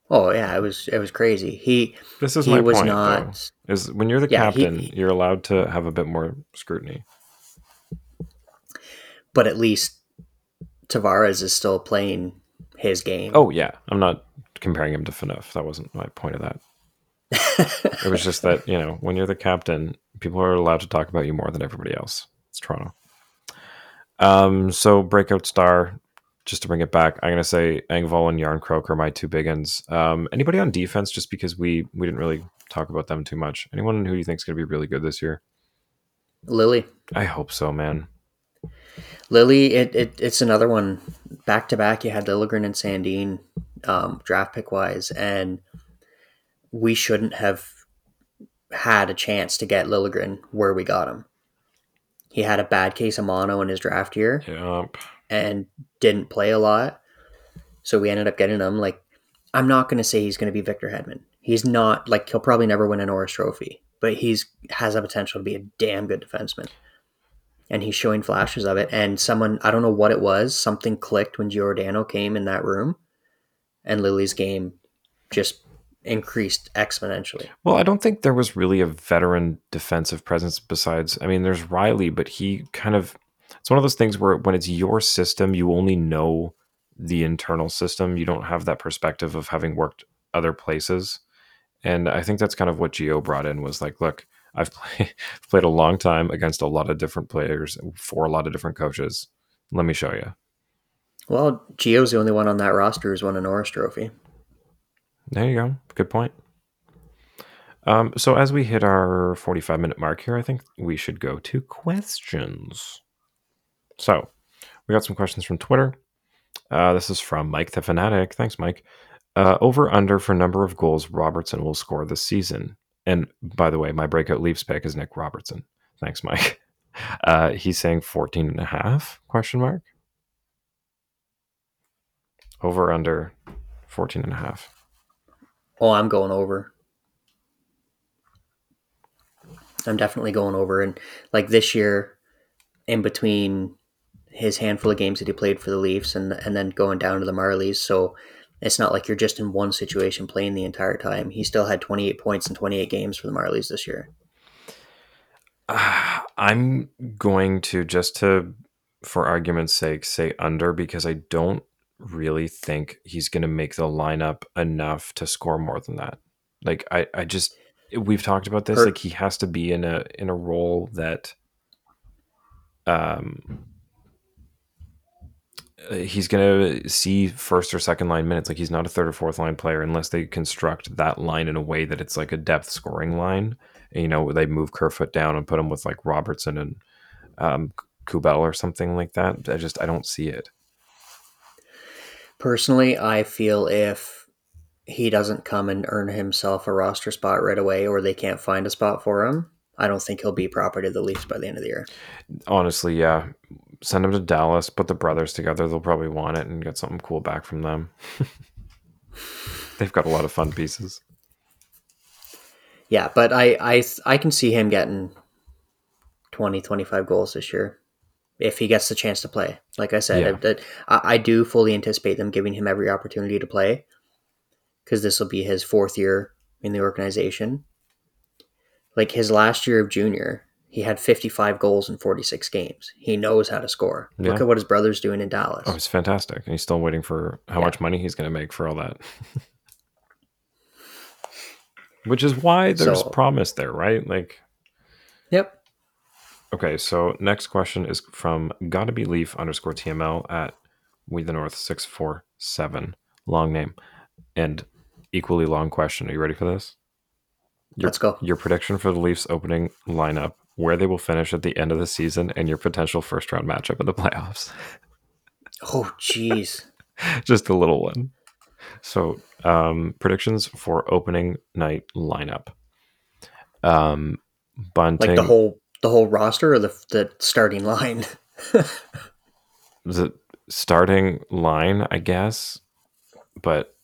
S3: Oh yeah, it was it was crazy. He
S2: this is
S3: he
S2: my
S3: was
S2: point.
S3: not
S2: though, is when you're the
S3: Yeah, he-
S2: captain, you're allowed to have a bit more scrutiny.
S3: but at least Tavares is still playing his game.
S2: Oh yeah, I'm not comparing him to Phaneuf. That wasn't my point of that. It was just that you know when you're the captain, people are allowed to talk about you more than everybody else. It's Toronto. Um. So breakout star. Just to bring it back, I'm gonna say Engvall and Järnkrok are my two big uns. Um, anybody on defense? Just because we we didn't really talk about them too much. Anyone who you think is gonna be really good this year?
S3: Lily.
S2: I hope so, man.
S3: Lily, it, it it's another one. Back to back, you had Liljegren and Sandin, um, draft pick wise, and we shouldn't have had a chance to get Liljegren where we got him. He had a bad case of mono in his draft year
S2: Yep.
S3: And didn't play a lot, so we ended up getting him. Like, I'm not going to say he's going to be Victor Hedman. He's not like he'll probably never win a Norris Trophy, but he's has a potential to be a damn good defenseman and he's showing flashes of it. And someone, I don't know what it was, something clicked when Giordano came in that room, and Lily's game just increased exponentially.
S2: Well, I don't think there was really a veteran defensive presence besides, I mean, there's Rielly, but he kind of, it's one of those things where when it's your system, you only know the internal system. You don't have that perspective of having worked other places. And I think that's kind of what Geo brought in was like, look, I've play, played a long time against a lot of different players for a lot of different coaches. Let me show you.
S3: Well, Gio's the only one on that roster who's won a Norris Trophy.
S2: There you go. Good point. Um, so as we hit our 45 minute mark here, I think we should go to questions. So we got some questions from Twitter. Uh, this is from Mike the Fanatic. Thanks, Mike. Uh, over under for number of goals Robertson will score this season. And by the way, my breakout Leafs pick is Nick Robertson. Thanks, Mike. Uh, he's saying 14 and a half, question mark. Over under 14 and a half.
S3: Oh, I'm going over. I'm definitely going over. And like this year, in between his handful of games that he played for the Leafs and and then going down to the Marlies, so it's not like you're just in one situation playing the entire time. He still had 28 points in 28 games for the Marlies this year.
S2: Uh, I'm going to just to, for argument's sake, say under because I don't really think he's going to make the lineup enough to score more than that. Like I, I just we've talked about this. Like he has to be in a in a role that, um, he's going to see first or second line minutes. Like he's not a third or fourth line player unless they construct that line in a way that it's like a depth scoring line. And, you know, they move Kerfoot down and put him with like Robertson and um, Kubel or something like that. I just I don't see it.
S3: Personally, I feel if he doesn't come and earn himself a roster spot right away, or they can't find a spot for him, I don't think he'll be property of the Leafs by the end of the year.
S2: Honestly, yeah. Send him to Dallas, put the brothers together. They'll probably want it and get something cool back from them. They've got a lot of fun pieces.
S3: Yeah, but I, I I can see him getting 20, 25 goals this year if he gets the chance to play. Like I said, yeah. I, I do fully anticipate them giving him every opportunity to play because this will be his fourth year in the organization. Like his last year of junior, he had 55 goals in 46 games. He knows how to score. Yeah. Look at what his brother's doing in Dallas.
S2: Oh, it's fantastic. And he's still waiting for how yeah. much money he's going to make for all that. Which is why there's so, promise there, right? Like,
S3: yep.
S2: Okay, so next question is from gotta be leaf underscore TML at we the north six four seven. Long name. And equally long question. Are you ready for this?
S3: Your, Let's go.
S2: Your prediction for the Leafs opening lineup, where they will finish at the end of the season, and your potential first round matchup in the playoffs.
S3: Oh, jeez.
S2: Just a little one. So, um, predictions for opening night lineup. Um, Bunting,
S3: like the whole the whole roster or the the starting line.
S2: the starting line, I guess, but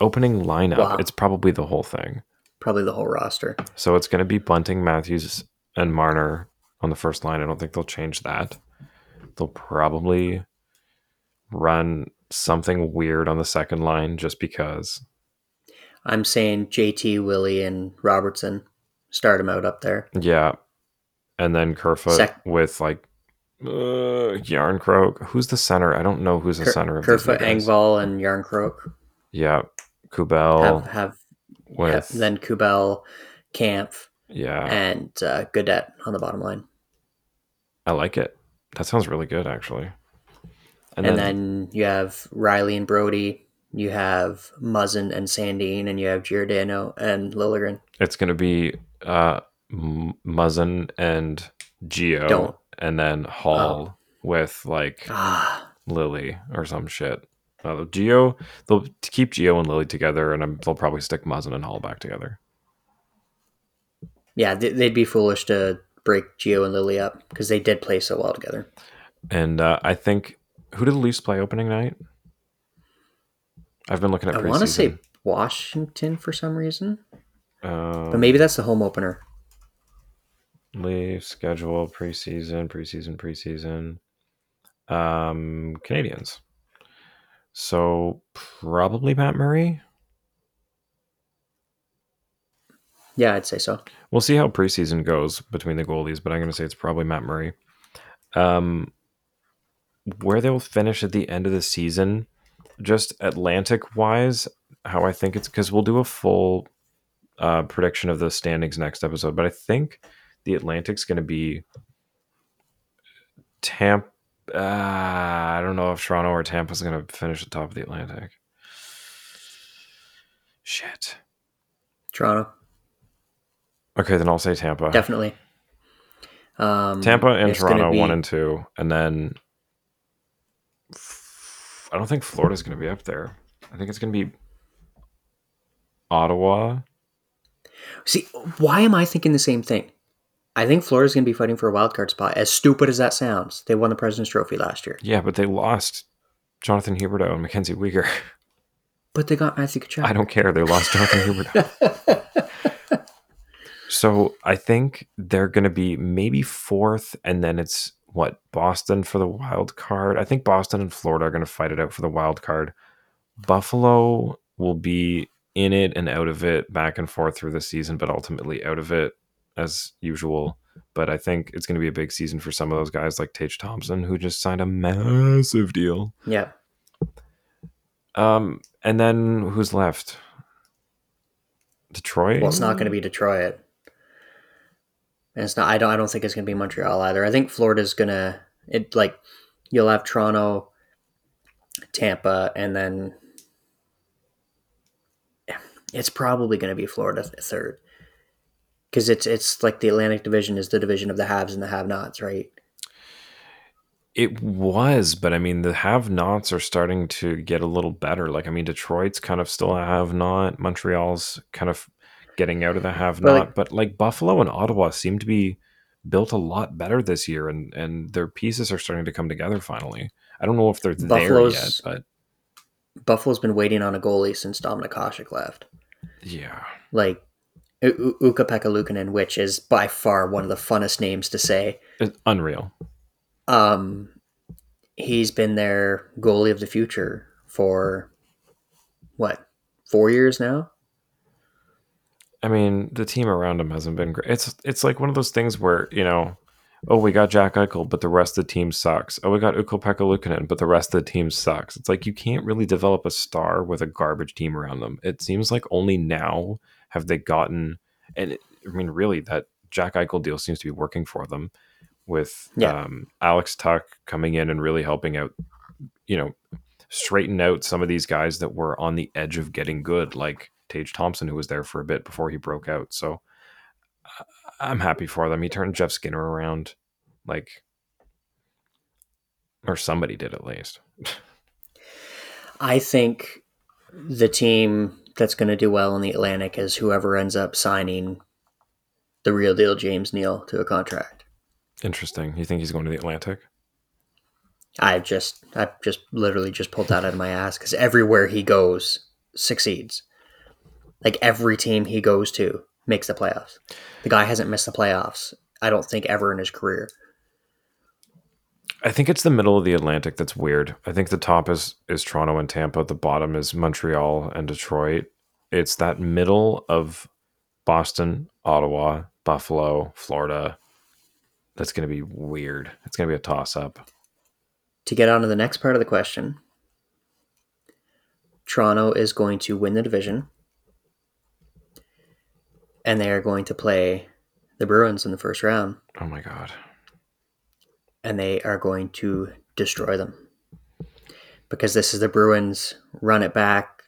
S2: opening lineup, wow. it's probably the whole thing.
S3: Probably the whole roster.
S2: So it's going to be Bunting, Matthews, and Marner on the first line. I don't think they'll change that. They'll probably run something weird on the second line just because.
S3: I'm saying JT, Willie, and Robertson. Start them out up there.
S2: Yeah. And then Kerfoot Sec- with like uh, Järnkrok. Who's the center? I don't know who's the Ker- center of
S3: Kerfoot, Engvall, and Järnkrok.
S2: Yeah. Kubel.
S3: Have, have, with, have then Kubel, Kampf.
S2: Yeah.
S3: And uh, Gaudette on the bottom line.
S2: I like it. That sounds really good, actually.
S3: And, and then, then, you have Rielly and Brodie. You have Muzzin and Sandin, and you have Giordano and Liljegren.
S2: It's going to be uh, Muzzin and Geo, Don't. and then Holl oh. with like ah. Lily or some shit. Uh, Geo, they'll keep Geo and Lily together, and I'm, they'll probably stick Muzzin and Holl back together.
S3: Yeah, they'd be foolish to break Geo and Lily up because they did play so well together.
S2: And uh, I think who did the Leafs play opening night? I've been looking at. Preseason. I want to say
S3: Washington for some reason,
S2: um,
S3: but maybe that's the home opener.
S2: Leaf schedule preseason, preseason, preseason. Um, Canadiens. So probably Matt Murray.
S3: Yeah, I'd say so.
S2: We'll see how preseason goes between the goalies, but I'm going to say it's probably Matt Murray. Um, where they'll finish at the end of the season, just Atlantic wise, how I think it's because we'll do a full uh, prediction of the standings next episode, but I think the Atlantic's going to be Tampa uh, I don't know if Toronto or Tampa's going to finish the top of the Atlantic. Shit.
S3: Toronto.
S2: Okay, then I'll say Tampa.
S3: Definitely. Um,
S2: Tampa and Toronto, be... one and two, and then I don't think Florida's going to be up there. I think it's going to be Ottawa.
S3: See, why am I thinking the same thing? I think Florida's going to be fighting for a wild card spot. As stupid as that sounds, they won the President's Trophy last year.
S2: Yeah, but they lost Jonathan Huberdeau and Mackenzie Weegar.
S3: But they got Matthew Tkachuk.
S2: I don't care. They lost Jonathan Huberdeau. So I think they're going to be maybe fourth, and then it's what Boston for the wild card. I think Boston and Florida are going to fight it out for the wild card. Buffalo will be in it and out of it, back and forth through the season, but ultimately out of it as usual. But I think it's going to be a big season for some of those guys like Tage Thompson, who just signed a massive deal.
S3: yeah.
S2: Um, and then who's left? Detroit.
S3: Well, it's not going to be Detroit. And it's not. I don't. I don't think it's going to be Montreal either. I think Florida's going to. It like you'll have Toronto, Tampa, and then it's probably going to be Florida th- third because it's it's like the Atlantic Division is the division of the haves and the have-nots, right?
S2: It was, but I mean, the have-nots are starting to get a little better. Like, I mean, Detroit's kind of still a have-not. Montreal's kind of getting out of the have-not,
S3: like-
S2: but like Buffalo and Ottawa seem to be built a lot better this year, and and their pieces are starting to come together finally. I don't know if they're there yet, but
S3: Buffalo's been waiting on a goalie since Dominic Hasek left.
S2: yeah,
S3: Like U- U- Ukko Pekka which is by far one of the funnest names to say.
S2: it's unreal.
S3: Um, he's been their goalie of the future for what four years now.
S2: I mean, the team around him hasn't been great. It's it's like one of those things where you know, oh, we got Jack Eichel, but the rest of the team sucks. Oh, we got Ukko Pekka but the rest of the team sucks. It's like you can't really develop a star with a garbage team around them. It seems like only now have they gotten, and it, I mean, really, that Jack Eichel deal seems to be working for them, with
S3: Yeah.
S2: um, Alex Tuch coming in and really helping out. You know, straighten out some of these guys that were on the edge of getting good, like Tage Thompson, who was there for a bit before he broke out. So I'm happy for them. He turned Jeff Skinner around, like, or somebody did at least.
S3: I think the team that's going to do well in the Atlantic is whoever ends up signing the real deal James Neal to a contract.
S2: Interesting. You think he's going to the Atlantic?
S3: I just, I just literally just pulled that out of my ass because everywhere he goes succeeds. Like every team he goes to makes the playoffs. The guy hasn't missed the playoffs. I don't think ever in his career.
S2: I think it's the middle of the Atlantic that's weird. I think the top is is Toronto and Tampa. The bottom is Montreal and Detroit. It's that middle of Boston, Ottawa, Buffalo, Florida. That's going to be weird. It's going to be a toss up.
S3: To get on to the next part of the question, Toronto is going to win the division, and they are going to play the Bruins in the first round,
S2: Oh my god.
S3: and they are going to destroy them because this is the Bruins run it back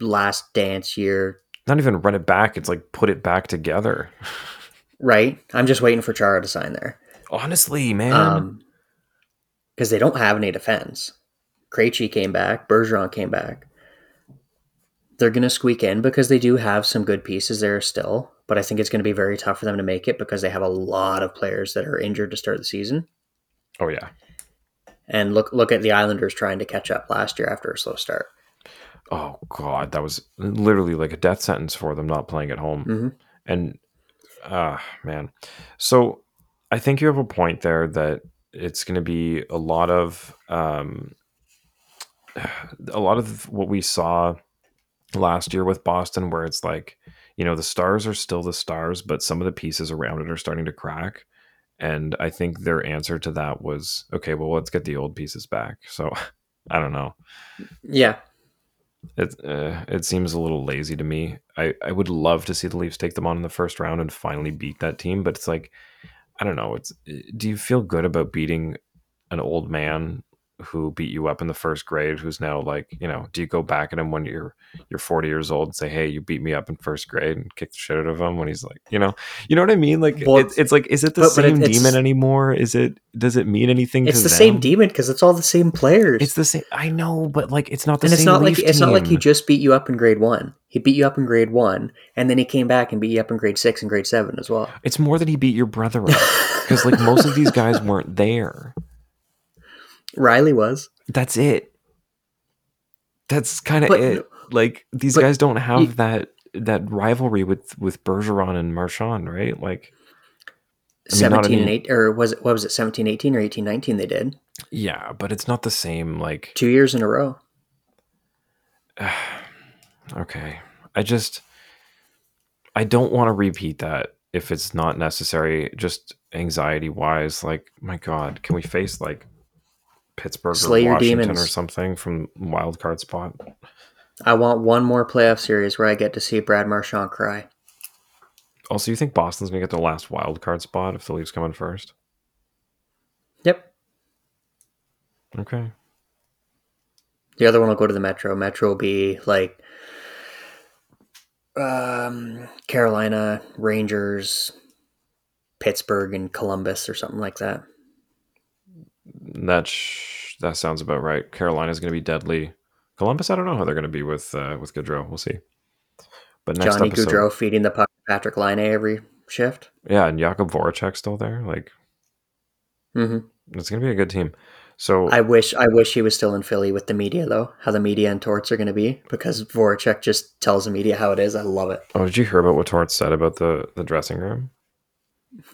S3: last dance year,
S2: Not even run it back. It's like put it back together.
S3: right? I'm just waiting for Chara to sign there.
S2: Honestly, man.
S3: Um, because they don't have any defense. Krejci came back, Bergeron came back. They're going to squeak in because they do have some good pieces there still, but I think it's going to be very tough for them to make it because they have a lot of players that are injured to start the season.
S2: oh yeah.
S3: And look look at the Islanders trying to catch up last year after a slow start.
S2: Oh god, that was literally like a death sentence for them not playing at home.
S3: hmm
S2: And ah man. So I think you have a point there that it's going to be a lot of um a lot of what we saw last year with Boston where it's like, you know, the stars are still the stars, but some of the pieces around it are starting to crack. And I think their answer to that was, okay, well, let's get the old pieces back. So I don't know.
S3: Yeah.
S2: It uh, it seems a little lazy to me. I, I would love to see the Leafs take them on in the first round and finally beat that team, but it's like I don't know. It's do you feel good about beating an old man who beat you up in the first grade who's now like you know do you go back at him when you're you're 40 years old and say hey you beat me up in first grade and kick the shit out of him when he's like you know you know what i mean like
S3: Well,
S2: it's, it's like is it the
S3: but- but
S2: same
S3: it-
S2: demon anymore is it does it mean anything
S3: It's the
S2: them?
S3: same demon because it's all the same players.
S2: it's the same i know but like it's not the
S3: and
S2: same
S3: it's not like
S2: Leaf
S3: it's not like he just beat you up in grade one. He beat you up in grade one, and then he came back and beat you up in grade six and grade seven as well.
S2: it's more that he beat your brother up because like most of these guys weren't there
S3: Rielly was.
S2: that's it that's kind of it like these guys don't have
S3: you-
S2: that that rivalry with with bergeron and marchand right like I mean, not
S3: Seventeen and eight, or was it? What was it? Seventeen, eighteen, or eighteen, nineteen? They did
S2: yeah but it's not the same like
S3: two years in a row.
S2: okay i just i don't want to repeat that if it's not necessary just anxiety wise like my god can we face like pittsburgh
S3: Slay
S2: or
S3: your
S2: washington
S3: demons.
S2: or something from wild card spot
S3: I want one more playoff series where I get to see Brad Marchand cry.
S2: also you think boston's gonna get the last wild card spot if the leafs come in first
S3: Yep.
S2: okay
S3: The other one will go to the Metro. Metro will be like um, Carolina, Rangers, Pittsburgh, and Columbus or something like that.
S2: That sh- that sounds about right carolina's gonna be deadly columbus i don't know how they're gonna be with uh with Gaudreau. we'll see but next
S3: Johnny
S2: episode
S3: Gaudreau feeding the puck Patrik Laine every shift.
S2: yeah and Jakub Voracek still there like
S3: hmm
S2: It's gonna be a good team. So
S3: I wish I wish he was still in Philly with the media though. How the media and Torts are going to be because Voracek just tells the media how it is. I love it.
S2: oh, did you hear about what Torts said about the the dressing room?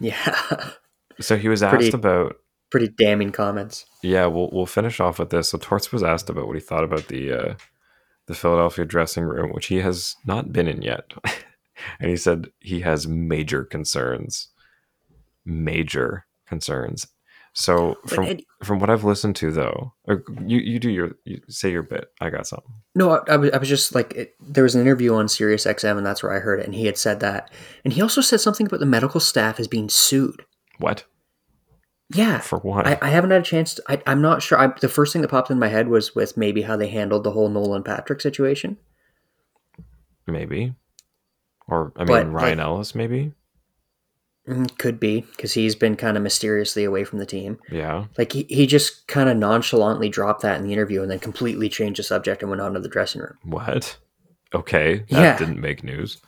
S3: Yeah,
S2: So he was asked
S3: Pretty-
S2: about.
S3: Pretty damning comments.
S2: Yeah, we'll we'll finish off with this. So Torts was asked about what he thought about the uh, the Philadelphia dressing room, which he has not been in yet, and he said he has major concerns, major concerns. So from
S3: it-
S2: from what I've listened to, though, or you you do your you say your bit. I got something.
S3: No, I, I, was, I was just like, it, there was an interview on Sirius XM, and that's where I heard it. And he had said that, and he also said something about the medical staff is being sued.
S2: What
S3: Yeah,
S2: for what?
S3: I, I haven't had a chance. To, I, I'm not sure. I, the first thing that popped in my head was with maybe how they handled the whole Nolan Patrick situation.
S2: maybe, or I mean
S3: But,
S2: Ryan
S3: like-
S2: Ellis, maybe.
S3: Mm, Could be because he's been kind of mysteriously away from the team.
S2: Yeah.
S3: Like he, he just kind of nonchalantly dropped that in the interview and then completely changed the subject and went on to the dressing room.
S2: What? Okay, that
S3: Yeah.
S2: didn't make news.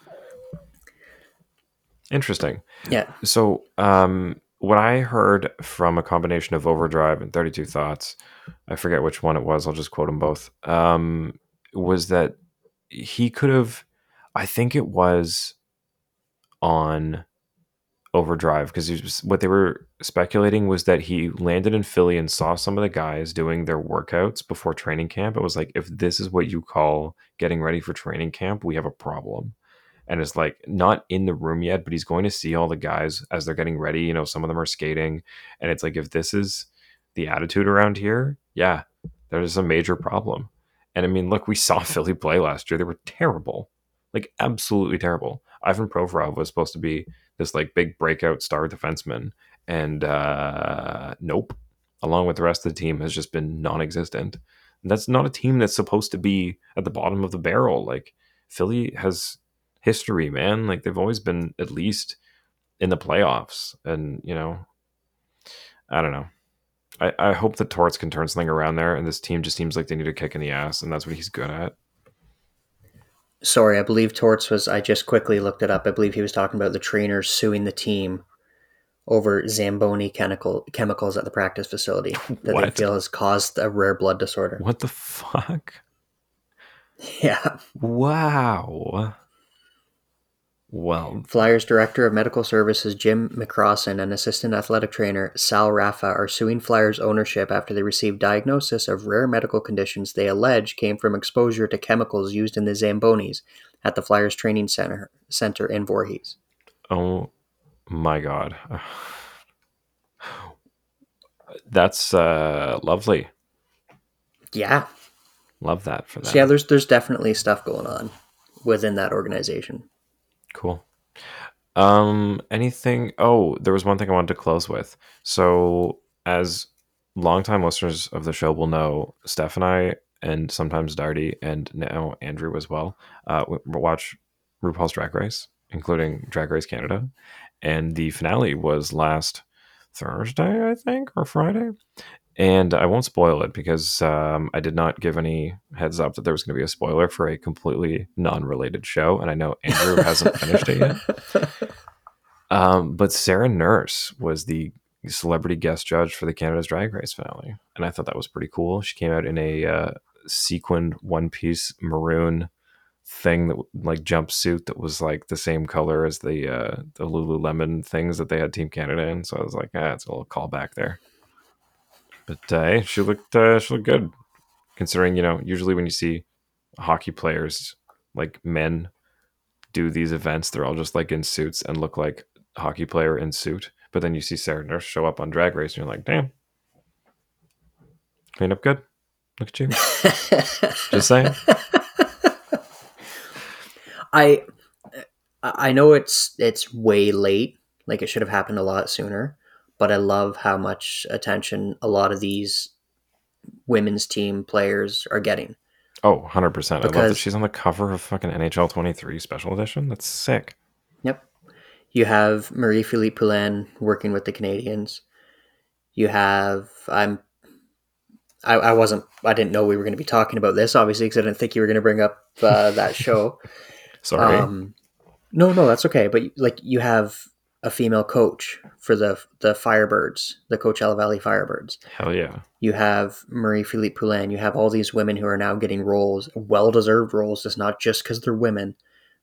S2: Interesting.
S3: Yeah,
S2: So, um, what I heard from a combination of Overdrive and 32 Thoughts, I forget which one it was, I'll just quote them both, um, was that he could have, I think it was on Overdrive, because what they were speculating was that he landed in Philly and saw some of the guys doing their workouts before training camp. It was like, if this is what you call getting ready for training camp, we have a problem and is like not in the room yet, but he's going to see all the guys as they're getting ready. You know, some of them are skating, and it's like if this is the attitude around here, yeah, there's a major problem. And I mean, look, we saw Philly play last year; they were terrible, like absolutely terrible. Ivan Provorov was supposed to be this like big breakout star defenseman, and uh, nope, along with the rest of the team, has just been non-existent. That's not a team that's supposed to be at the bottom of the barrel. Like Philly has history, man. Like they've always been at least in the playoffs. And, you know, I don't know. I, I hope that Torts can turn something around there and this team just seems like they need a kick in the ass and that's what he's good at.
S3: sorry, I believe Torts was. I just quickly looked it up. I believe he was talking about the trainers suing the team over Zamboni chemical chemicals at the practice facility that they feel has caused a rare blood disorder.
S2: What the fuck?
S3: Yeah,
S2: Wow. Well,
S3: Flyers Director of Medical Services Jim McCrossin and Assistant Athletic Trainer Sal Raffa are suing Flyers ownership after they received diagnosis of rare medical conditions they allege came from exposure to chemicals used in the Zambonis at the Flyers Training Center Center in Voorhees.
S2: oh my god. That's uh lovely.
S3: Yeah,
S2: Love that for that.
S3: so yeah, there's there's definitely stuff going on within that organization.
S2: Cool. Um, anything? Oh, there was one thing I wanted to close with. So, as longtime listeners of the show will know Steph and I, and sometimes Darty, and now Andrew as well, uh, watch RuPaul's Drag Race, including Drag Race Canada, and the finale was last Thursday, I think, or Friday. And I won't spoil it because um, I did not give any heads up that there was going to be a spoiler for a completely non-related show, and I know Andrew hasn't finished it yet. Um, but Sarah Nurse was the celebrity guest judge for the Canada's Drag Race finale, and I thought that was pretty cool. She came out in a uh, sequined one piece maroon thing that like jumpsuit that was like the same color as the uh, the Lululemon things that they had Team Canada in. So I was like, ah, it's a little callback there. But uh, hey, she looked uh, she looked good, considering you know usually when you see hockey players like men do these events, they're all just like in suits and look like hockey player in suit. But then you see Sarah Nurse show up on Drag Race, and you're like, damn, clean up good. Look at you. just saying.
S3: I I know it's it's way late. Like it should have happened a lot sooner. But I love how much attention a lot of these women's team players are getting.
S2: Oh, 100%. I love that
S3: Because-
S2: she's on the cover of fucking NHL 23 special edition. That's sick.
S3: Yep. You have Marie Philip Poulin working with the Canadiens. You have I'm I, I wasn't I didn't know we were going to be talking about this obviously because I didn't think you were going to bring up uh, that show.
S2: Sorry.
S3: Um, no, no, that's okay. But like you have a female coach for the the Firebirds, the Coachella Valley Firebirds.
S2: Hell yeah.
S3: You have Marie Philip Poulin. You have all these women who are now getting roles, well deserved roles. It's not just because they're women.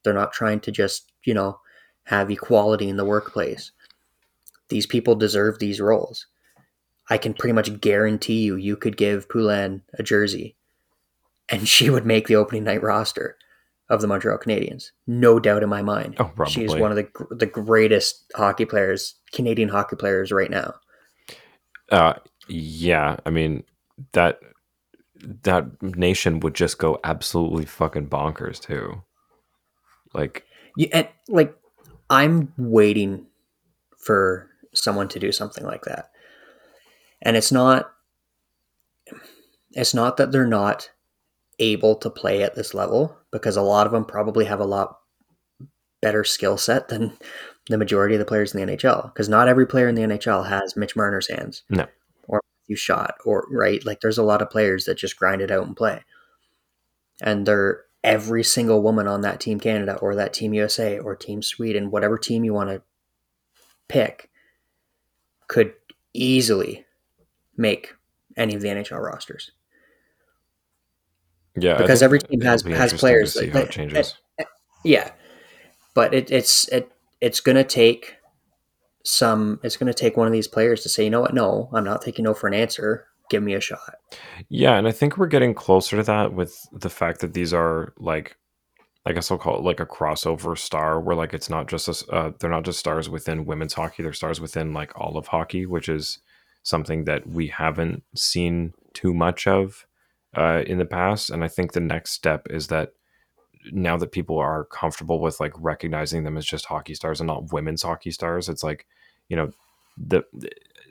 S3: They're not trying to just you know have equality in the workplace. These people deserve these roles. I can pretty much guarantee you, you could give Poulin a jersey, and she would make the opening night roster of the Montreal Canadiens. No doubt in my mind.
S2: Oh, probably.
S3: She's one of the the greatest hockey players, Canadian hockey players right now.
S2: Uh, yeah. I mean, that that nation would just go absolutely fucking bonkers too. Like,
S3: Yeah, and like I'm waiting for someone to do something like that. And it's not it's not that they're not able to play at this level because a lot of them probably have a lot better skill set than the majority of the players in the NHL because not every player in the NHL has Mitch Marner's hands.
S2: No.
S3: Or you shot or right like there's a lot of players that just grind it out and play. And they're every single woman on that team Canada or that team USA or team Sweden, whatever team you want to pick could easily make any of the NHL rosters.
S2: Yeah.
S3: Because every team has- has players that-
S2: how it changes.
S3: Yeah, but it, it's it it's gonna take some. It's gonna take one of these players to say, you know what? No, I'm not taking no for an answer. Give me a shot.
S2: Yeah, and I think we're getting closer to that with the fact that these are like, I guess I'll call it like a crossover star, where like it's not just a, uh, they're not just stars within women's hockey; they're stars within like all of hockey, which is something that we haven't seen too much of uh, in the past. And I think the next step is that now that people are comfortable with like recognizing them as just hockey stars and not women's hockey stars, it's like you know the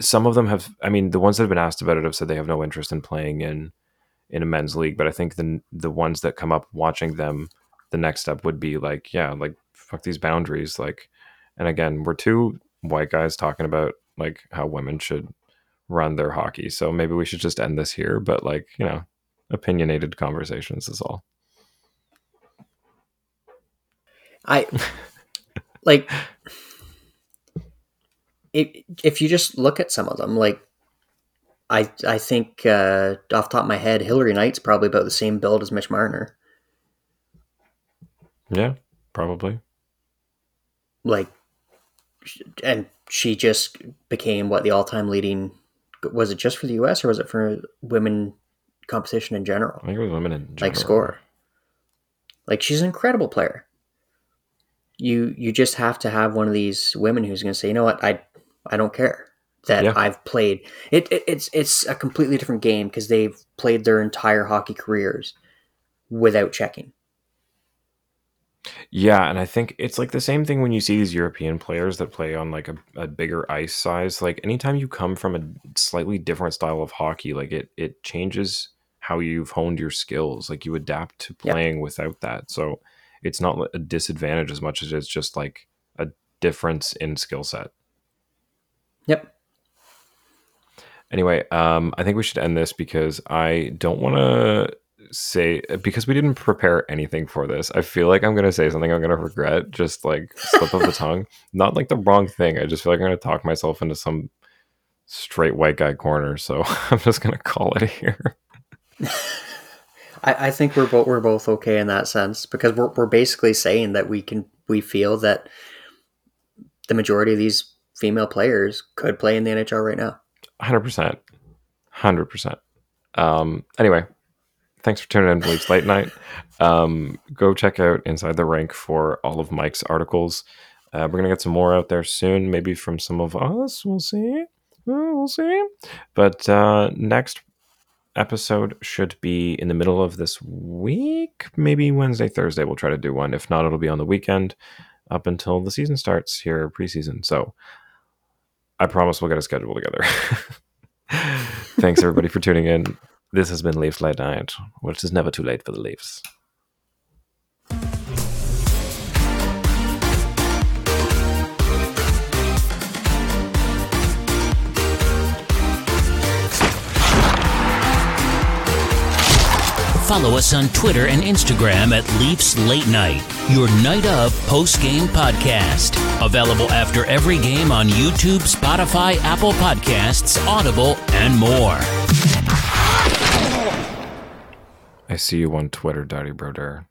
S2: some of them have i mean the ones that have been asked about it have said they have no interest in playing in in a men's league but i think the the ones that come up watching them the next step would be like yeah like fuck these boundaries like and again we're two white guys talking about like how women should run their hockey so maybe we should just end this here but like you know opinionated conversations is all
S3: I like if if you just look at some of them, like I I think uh, off the top of my head, Hilary Knight's probably about the same build as Mitch Marner.
S2: yeah probably
S3: Like, and she just became what the all time leading. Was it just for the U.S. or was it for women competition in general?
S2: i think it was women in general.
S3: Like score. Like she's an incredible player. You you just have to have one of these women who's going to say, you know what, I I don't care that
S2: Yeah.
S3: I've played. It, it it's it's a completely different game because they've played their entire hockey careers without checking.
S2: Yeah, and I think it's like the same thing when you see these European players that play on like a, a bigger ice size. Like anytime you come from a slightly different style of hockey, like it it changes how you've honed your skills. Like you adapt to
S3: Yep.
S2: playing without that. So it's not a disadvantage as much as it's just like a difference in skill set.
S3: Yep.
S2: Anyway, um, I think we should end this because I don't want to say because we didn't prepare anything for this. I feel like I'm going to say something I'm going to regret, just like slip of the tongue. Not like the wrong thing. I just feel like I'm going to talk myself into some straight white guy corner. So I'm just going to call it here.
S3: I, I think we're both we're both okay in that sense because we're we're basically saying that we can we feel that the majority of these female players could play in the NHL right now.
S2: Hundred percent, hundred percent. Um. Anyway, thanks for tuning in to Leafs Late Night. Um. Go check out Inside the Rink for all of Mike's articles. Uh, we're gonna get some more out there soon, maybe from some of us. We'll see. We'll see. But uh, next episode should be in the middle of this week, maybe Wednesday, Thursday. We'll try to do one. If not, it'll be on the weekend up until the season starts here, preseason. So I promise we'll get a schedule together. Thanks everybody for tuning in. This has been Leafs Late Night, which is never too late for the Leafs.
S4: Follow us on Twitter and Instagram at Leafs Late Night, your night of post game podcast. Available after every game on YouTube, Spotify, Apple Podcasts, Audible, and more.
S2: I see you on Twitter, Daddy Broder.